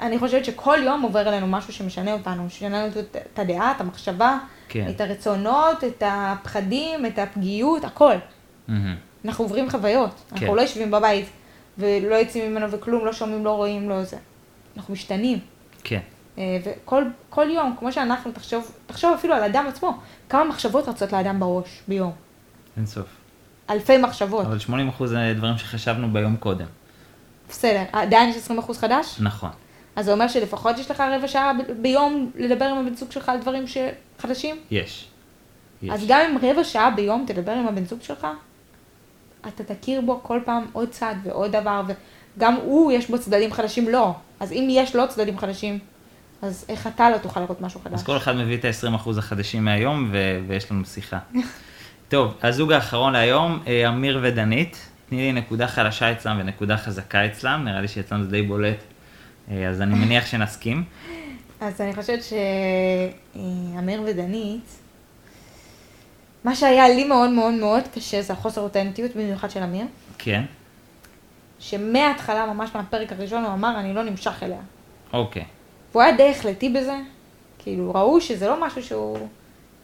S1: אני חושבת שכל יום עובר עלינו משהו שמשנה אותנו, שמשנה לנו את- הדעה, את המחשבה,
S2: כן.
S1: את הרצונות, את הפחדים, את הפגיעות, הכל.
S2: מהמם.
S1: אנחנו עוברים חוויות.
S2: כן.
S1: אנחנו לא יושבים בבית ולא יוצאים ממנו וכלום, לא שומעים, לא רואים, לא זה. אנחנו משתנים.
S2: כן.
S1: אה, וכל כל יום, כמו שאנחנו, תחשוב, תחשוב אפילו על אדם עצמו, כמה מחשבות רצות לאדם בראש ביום.
S2: אין סוף.
S1: אלפי מחשבות.
S2: אבל 80% זה דברים שחשבנו ביום קודם.
S1: בסדר, עדיין יש 20% חדש?
S2: נכון.
S1: אז זה אומר שלפחות יש לך רבע שעה ביום לדבר עם הבן זוג שלך על דברים ש... חדשים?
S2: יש. יש.
S1: אז גם אם רבע שעה ביום תדבר עם הבן זוג שלך, אתה תכיר בו כל פעם עוד צד ועוד דבר, וגם הוא יש בו צדדים חדשים, לא. אז אם יש לו צדדים חדשים, אז איך אתה לא תוכל לראות משהו חדש?
S2: אז כל אחד מביא את ה-20% החדשים מהיום, ו- ויש לנו שיחה. *laughs* טוב, הזוג האחרון להיום, אה, אמיר ודנית. תני לי נקודה חלשה אצלם ונקודה חזקה אצלם, נראה לי שאצלם זה די בולט, אה, אז אני מניח שנסכים.
S1: אז אני חושבת שאמיר ודנית, מה שהיה לי מאוד מאוד מאוד קשה זה החוסר אותנטיות, במיוחד של אמיר,
S2: כן,
S1: שמההתחלה, ממש מהפרק הראשון, הוא אמר, אני לא נמשך אליה.
S2: אוקיי.
S1: והוא היה די החלטי בזה, כאילו, ראו שזה לא משהו שהוא,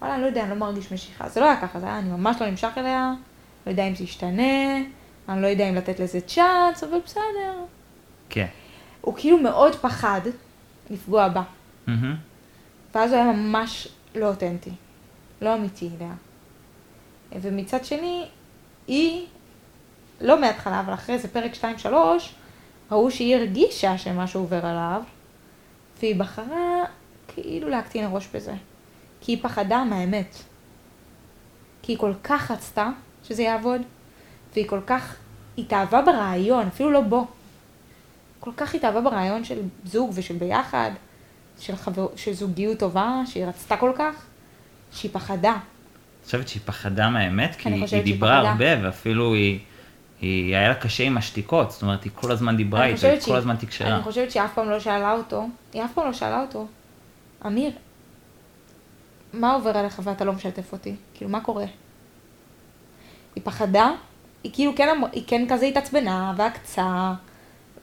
S1: וואלה, אני לא יודע, אני לא מרגיש משיכה. זה לא היה ככה, זה היה, אני ממש לא נמשך אליה, לא יודע אם זה ישתנה, אני לא יודע אם לתת לזה צ'אנס, אבל בסדר.
S2: כן.
S1: הוא כאילו מאוד פחד לפגוע בה. ואז הוא היה ממש לא אותנטי, לא אמיתי אליה. ומצד שני, היא, לא מההתחלה, אבל אחרי זה פרק 2-3, ראו שהיא הרגישה שמשהו עובר עליו, והיא בחרה כאילו להקטין הראש בזה. כי היא פחדה מהאמת. כי היא כל כך רצתה שזה יעבוד, והיא כל כך התאהבה ברעיון, אפילו לא בו. כל כך התאהבה ברעיון של זוג ושל ביחד, של, חבר, של זוגיות טובה, שהיא רצתה כל כך, שהיא פחדה.
S2: את חושבת שהיא פחדה מהאמת? כי היא דיברה
S1: פחדה.
S2: הרבה, ואפילו היא, היא, היה לה קשה עם השתיקות, זאת אומרת, היא כל הזמן דיברה איתו,
S1: חושבת
S2: היא כל הזמן תקשרה.
S1: אני חושבת שהיא אף פעם לא שאלה אותו, היא אף פעם לא שאלה אותו, אמיר, מה עובר עליך ואתה לא משתף אותי? כאילו, מה קורה? היא פחדה, היא כאילו כן, אמר- היא כן כזה התעצבנה ועקצה,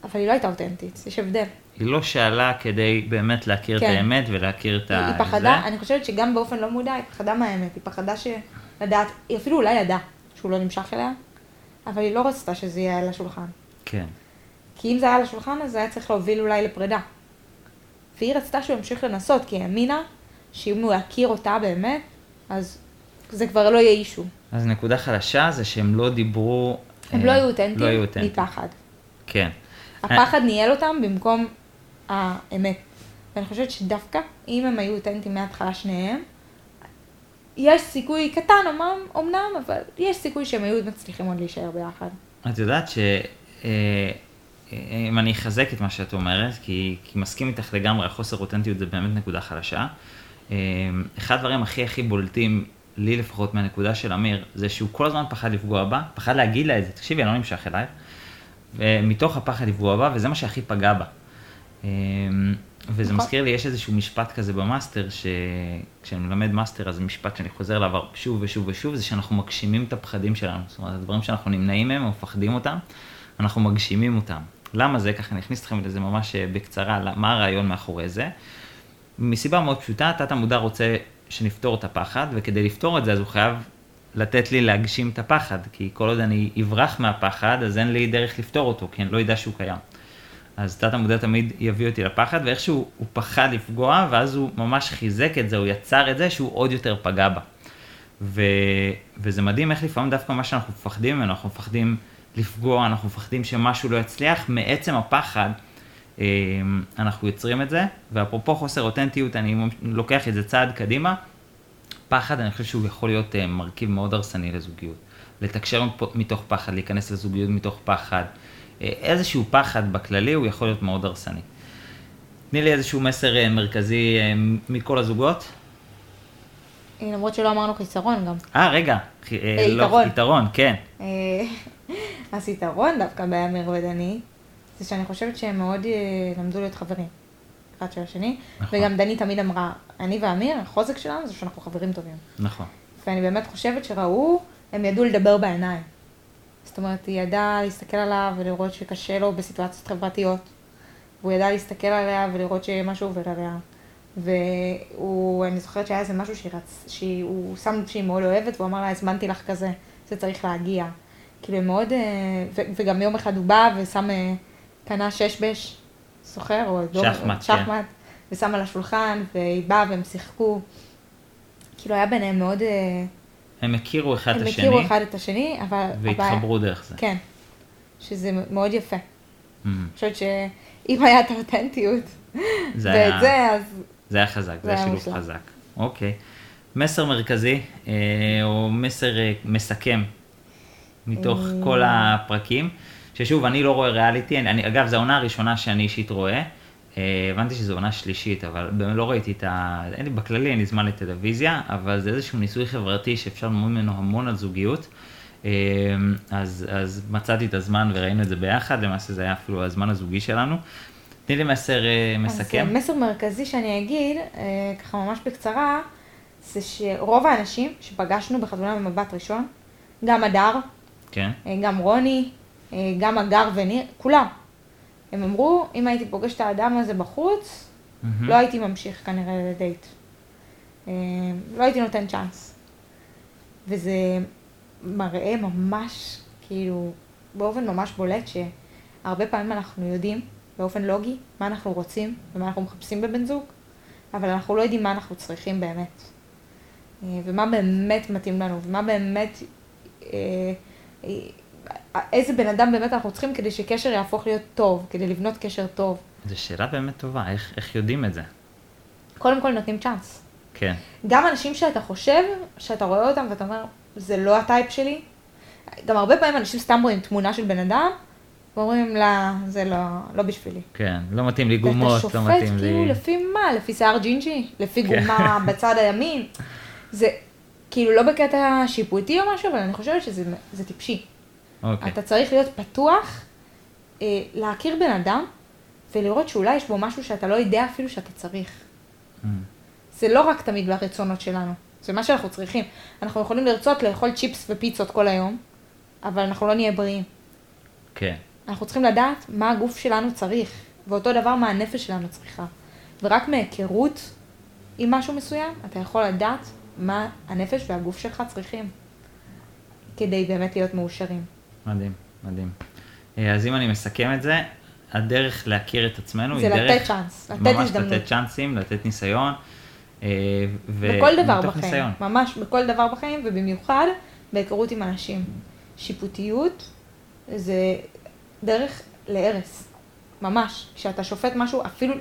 S1: אבל היא לא הייתה אותנטית, יש הבדל.
S2: היא לא שאלה כדי באמת להכיר את
S1: כן.
S2: האמת ולהכיר את ה...
S1: היא פחדה, אני חושבת שגם באופן לא מודע, היא פחדה מהאמת, היא פחדה שלדעת, היא אפילו אולי ידעה שהוא לא נמשך אליה, אבל היא לא רצתה שזה יהיה על השולחן.
S2: כן.
S1: כי אם זה היה על השולחן, אז זה היה צריך להוביל אולי לפרידה. והיא רצתה שהוא ימשיך לנסות, כי היא האמינה שאם הוא יכיר אותה באמת, אז זה כבר לא יהיה אישו.
S2: אז נקודה חדשה זה שהם לא דיברו...
S1: הם
S2: אה,
S1: לא היו
S2: לא היו
S1: אותנטיים
S2: אותנטיים.
S1: מפחד.
S2: כן.
S1: הפחד ניהל אותם במקום האמת. ואני חושבת שדווקא אם הם היו אותנטיים מההתחלה שניהם, יש סיכוי קטן אמנם, אבל יש סיכוי שהם היו מצליחים עוד להישאר ביחד.
S2: את יודעת ש... אה, אם אני אחזק את מה שאת אומרת, כי, כי מסכים איתך לגמרי, החוסר אותנטיות זה באמת נקודה חלשה. אה, אחד הדברים הכי הכי בולטים, לי לפחות מהנקודה של אמיר, זה שהוא כל הזמן פחד לפגוע בה, פחד להגיד לה את זה, תקשיבי, אני לא נמשך אלייך, ומתוך הפחד לפגוע בה, וזה מה שהכי פגע בה. אה, וזה
S1: נכון.
S2: מזכיר לי, יש איזשהו משפט כזה במאסטר, שכשאני מלמד מאסטר, אז משפט שאני חוזר עליו שוב ושוב ושוב, זה שאנחנו מגשימים את הפחדים שלנו. זאת אומרת, הדברים שאנחנו נמנעים מהם או מפחדים אותם, אנחנו מגשימים אותם. למה זה? ככה אני אכניס אתכם לזה ממש אה, בקצרה, מה הרעיון מאחורי זה. מסיבה מאוד פשוטה, תת המודע רוצה שנפתור את הפחד, וכדי לפתור את זה, אז הוא חייב לתת לי להגשים את הפחד, כי כל עוד אני אברח מהפחד, אז אין לי דרך לפתור אותו, כי אני לא יודע שהוא קיים. אז תת המודע תמיד יביא אותי לפחד, ואיכשהו הוא פחד לפגוע, ואז הוא ממש חיזק את זה, הוא יצר את זה שהוא עוד יותר פגע בה. ו... וזה מדהים איך לפעמים דווקא מה שאנחנו מפחדים ממנו, אנחנו מפחדים לפגוע, אנחנו מפחדים שמשהו לא יצליח, מעצם הפחד אנחנו יוצרים את זה, ואפרופו חוסר אותנטיות, אני לוקח את זה צעד קדימה, פחד, אני חושב שהוא יכול להיות אה, מרכיב מאוד הרסני לזוגיות. לתקשר מתוך פחד, להיכנס לזוגיות מתוך פחד, אה, איזשהו פחד בכללי הוא יכול להיות מאוד הרסני. תני לי איזשהו מסר אה, מרכזי מכל הזוגות.
S1: למרות שלא אמרנו חיסרון גם.
S2: אה, רגע, לא,
S1: יתרון.
S2: יתרון, כן. *laughs*
S1: אז יתרון דווקא באמיר ודני, זה שאני חושבת שהם מאוד אה, למדו להיות חברים, אחד של השני,
S2: נכון.
S1: וגם דני תמיד אמרה, אני ואמיר, החוזק שלנו זה שאנחנו חברים טובים.
S2: נכון.
S1: ואני באמת חושבת שראו, הם ידעו לדבר בעיניים. זאת אומרת, היא ידעה להסתכל עליו ולראות שקשה לו בסיטואציות חברתיות, והוא ידע להסתכל עליה ולראות שמשהו עובר עליה. והוא, אני זוכרת שהיה איזה משהו שהיא רצ... שהוא שם שהיא מאוד אוהבת, והוא אמר לה, הזמנתי לך כזה, זה צריך להגיע. כאילו, מאוד, אה. וגם יום אחד הוא בא ושם, אה, קנה שש בש, סוחר, או דור-
S2: שחמט, כן.
S1: שחמט, ושם על השולחן, והיא באה והם שיחקו. כאילו, היה ביניהם מאוד, אה,
S2: הם הכירו אחד את
S1: הם
S2: השני,
S1: הכירו אחד את השני, אבל...
S2: והתחברו דרך זה.
S1: כן, שזה מאוד יפה.
S2: Mhm.
S1: אני חושבת שאם היה את האותנטיות,
S2: זה היה-
S1: ואת זה, אז
S2: זה היה חזק, זה
S1: זה
S2: היה שילוב. חזק. אוקיי. מסר מרכזי, אה, או מסר אה, מסכם, מתוך. כל הפרקים, ששוב, אני לא רואה ריאליטי, אני, אני- אגב, זו העונה הראשונה שאני אישית רואה. אה, הבנתי שזו עונה שלישית, אבל לא ראיתי את ה... אין לי, בכללי אין לי זמן לטלוויזיה, אבל זה איזשהו ניסוי חברתי שאפשר ללמוד ממנו המון על זוגיות. אה, אז, אז מצאתי את הזמן וראינו את זה ביחד, למעשה זה היה אפילו הזמן הזוגי שלנו. תני לי מסר אה, מסכם.
S1: אז מסר מרכזי שאני אגיד, אה, ככה ממש בקצרה, זה שרוב האנשים שפגשנו בחתונה במבט ראשון, גם הדר,
S2: כן.
S1: גם רוני, גם הגר וניר, כולם. הם אמרו, אם הייתי פוגש את האדם הזה בחוץ,
S2: מהמם.
S1: לא הייתי ממשיך כנראה לדייט. אה, לא הייתי נותן צ'אנס. וזה מראה ממש, כאילו, באופן ממש בולט, שהרבה פעמים אנחנו יודעים, באופן לוגי, מה אנחנו רוצים ומה אנחנו מחפשים בבן זוג, אבל אנחנו לא יודעים מה אנחנו צריכים באמת. אה, ומה באמת מתאים לנו, ומה באמת, אה, אה, איזה בן אדם באמת אנחנו צריכים כדי שקשר יהפוך להיות טוב, כדי לבנות קשר טוב.
S2: זו שאלה באמת טובה, איך, איך יודעים את זה?
S1: קודם כל נותנים צ'אנס.
S2: כן,
S1: גם אנשים שאתה חושב, שאתה רואה אותם ואתה אומר, זה לא הטייפ שלי, גם הרבה פעמים אנשים סתם רואים תמונה של בן אדם, ואומרים לה, זה לא, לא בשבילי.
S2: כן, לא מתאים לי גומות, לא מתאים לי...
S1: ואתה שופט כאילו לפי מה? לפי שיער ג'ינג'י? לפי
S2: כן.
S1: גומה *laughs* בצד הימין? זה כאילו לא בקטע שיפוטי או משהו, אבל אני חושבת שזה זה טיפשי.
S2: אוקיי,
S1: אתה צריך להיות פתוח, אה, להכיר בן אדם, ולראות שאולי יש בו משהו שאתה לא יודע אפילו שאתה צריך.
S2: Mm,
S1: זה לא רק תמיד ברצונות שלנו, זה מה שאנחנו צריכים. אנחנו יכולים לרצות לאכול צ'יפס ופיצות כל היום, אבל אנחנו לא נהיה בריאים.
S2: כן,
S1: אנחנו צריכים לדעת מה הגוף שלנו צריך, ואותו דבר מה הנפש שלנו צריכה. ורק מהיכרות עם משהו מסוים, אתה יכול לדעת מה הנפש והגוף שלך צריכים, כדי באמת להיות מאושרים.
S2: מדהים, מדהים. אה, אז אם אני מסכם את זה, הדרך להכיר את עצמנו
S1: זה
S2: היא דרך...
S1: לתת צ'אנס, לתת
S2: ממש
S1: הזדמנות.
S2: לתת צ'אנסים, לתת ניסיון. אה, ו-
S1: בכל דבר בחיים,
S2: ניסיון.
S1: ממש בכל דבר בחיים, ובמיוחד בהיכרות עם אנשים. שיפוטיות זה דרך להרס, ממש. כשאתה שופט משהו, אפילו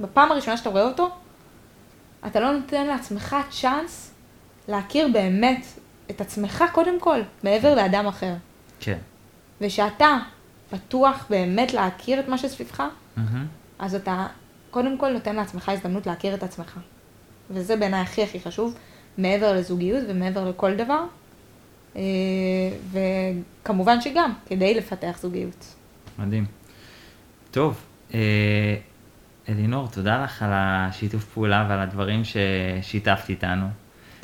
S1: בפעם הראשונה שאתה רואה אותו, אתה לא נותן לעצמך צ'אנס להכיר באמת את עצמך קודם כל, מעבר לאדם אחר.
S2: כן.
S1: ושאתה פתוח באמת להכיר את מה שסביבך,
S2: מהמם.
S1: אז אתה קודם כל נותן לעצמך הזדמנות להכיר את עצמך. וזה בעיניי הכי הכי חשוב, מעבר לזוגיות ומעבר לכל דבר. אה, וכמובן שגם, כדי לפתח זוגיות.
S2: מדהים. טוב, אה, אלינור, תודה לך על השיתוף פעולה ועל הדברים ששיתפת איתנו.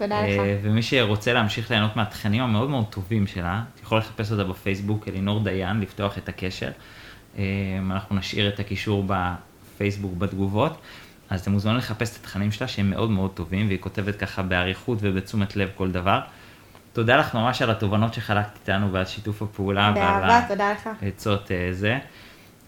S1: תודה
S2: אה,
S1: לך.
S2: ומי שרוצה להמשיך ליהנות מהתכנים המאוד מאוד טובים שלה, יכול לחפש אותה בפייסבוק, אלינור דיין, לפתוח את הקשר. אה, אנחנו נשאיר את הקישור בפייסבוק בתגובות, אז אתם מוזמנים לחפש את התכנים שלה שהם מאוד מאוד טובים, והיא כותבת ככה באריכות ובתשומת לב כל דבר. תודה לך ממש על התובנות שחלקת איתנו ועל שיתוף הפעולה ועל
S1: באהבה, תודה לך.
S2: העצות אה, זה.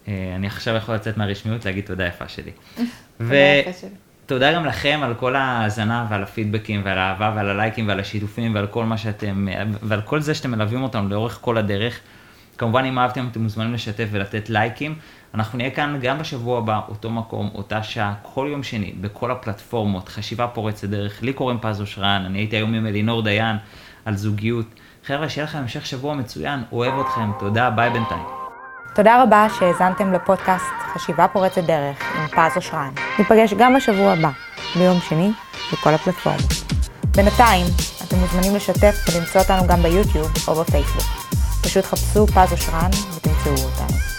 S2: אני עכשיו יכול לצאת מהרשמיות להגיד תודה יפה שלי. *laughs*
S1: תודה יפה שלי.
S2: תודה גם לכם על כל ההאזנה ועל הפידבקים ועל האהבה ועל הלייקים ועל השיתופים ועל כל מה שאתם, ועל כל זה שאתם מלווים אותנו לאורך כל הדרך. כמובן אם אהבתם אתם מוזמנים לשתף ולתת לייקים. אנחנו נהיה כאן גם בשבוע הבא, אותו מקום, אותה שעה, כל יום שני, בכל הפלטפורמות, חשיבה פורצת דרך. לי קוראים פז אושרן, אני הייתי היום עם אלינור דיין על זוגיות. חבר'ה, שיהיה לכם המשך שבוע מצוין, אוהב אתכם, תודה, ביי בינתיים.
S1: תודה רבה שהאזנתם לפודקאסט חשיבה פורצת דרך עם פז אושרן. ניפגש גם בשבוע הבא, ביום שני, בכל הפלטפורמות. בינתיים, אתם מוזמנים לשתף ולמצוא אותנו גם ביוטיוב או בפייסבוק. פשוט חפשו פז אושרן ותמצאו אותנו.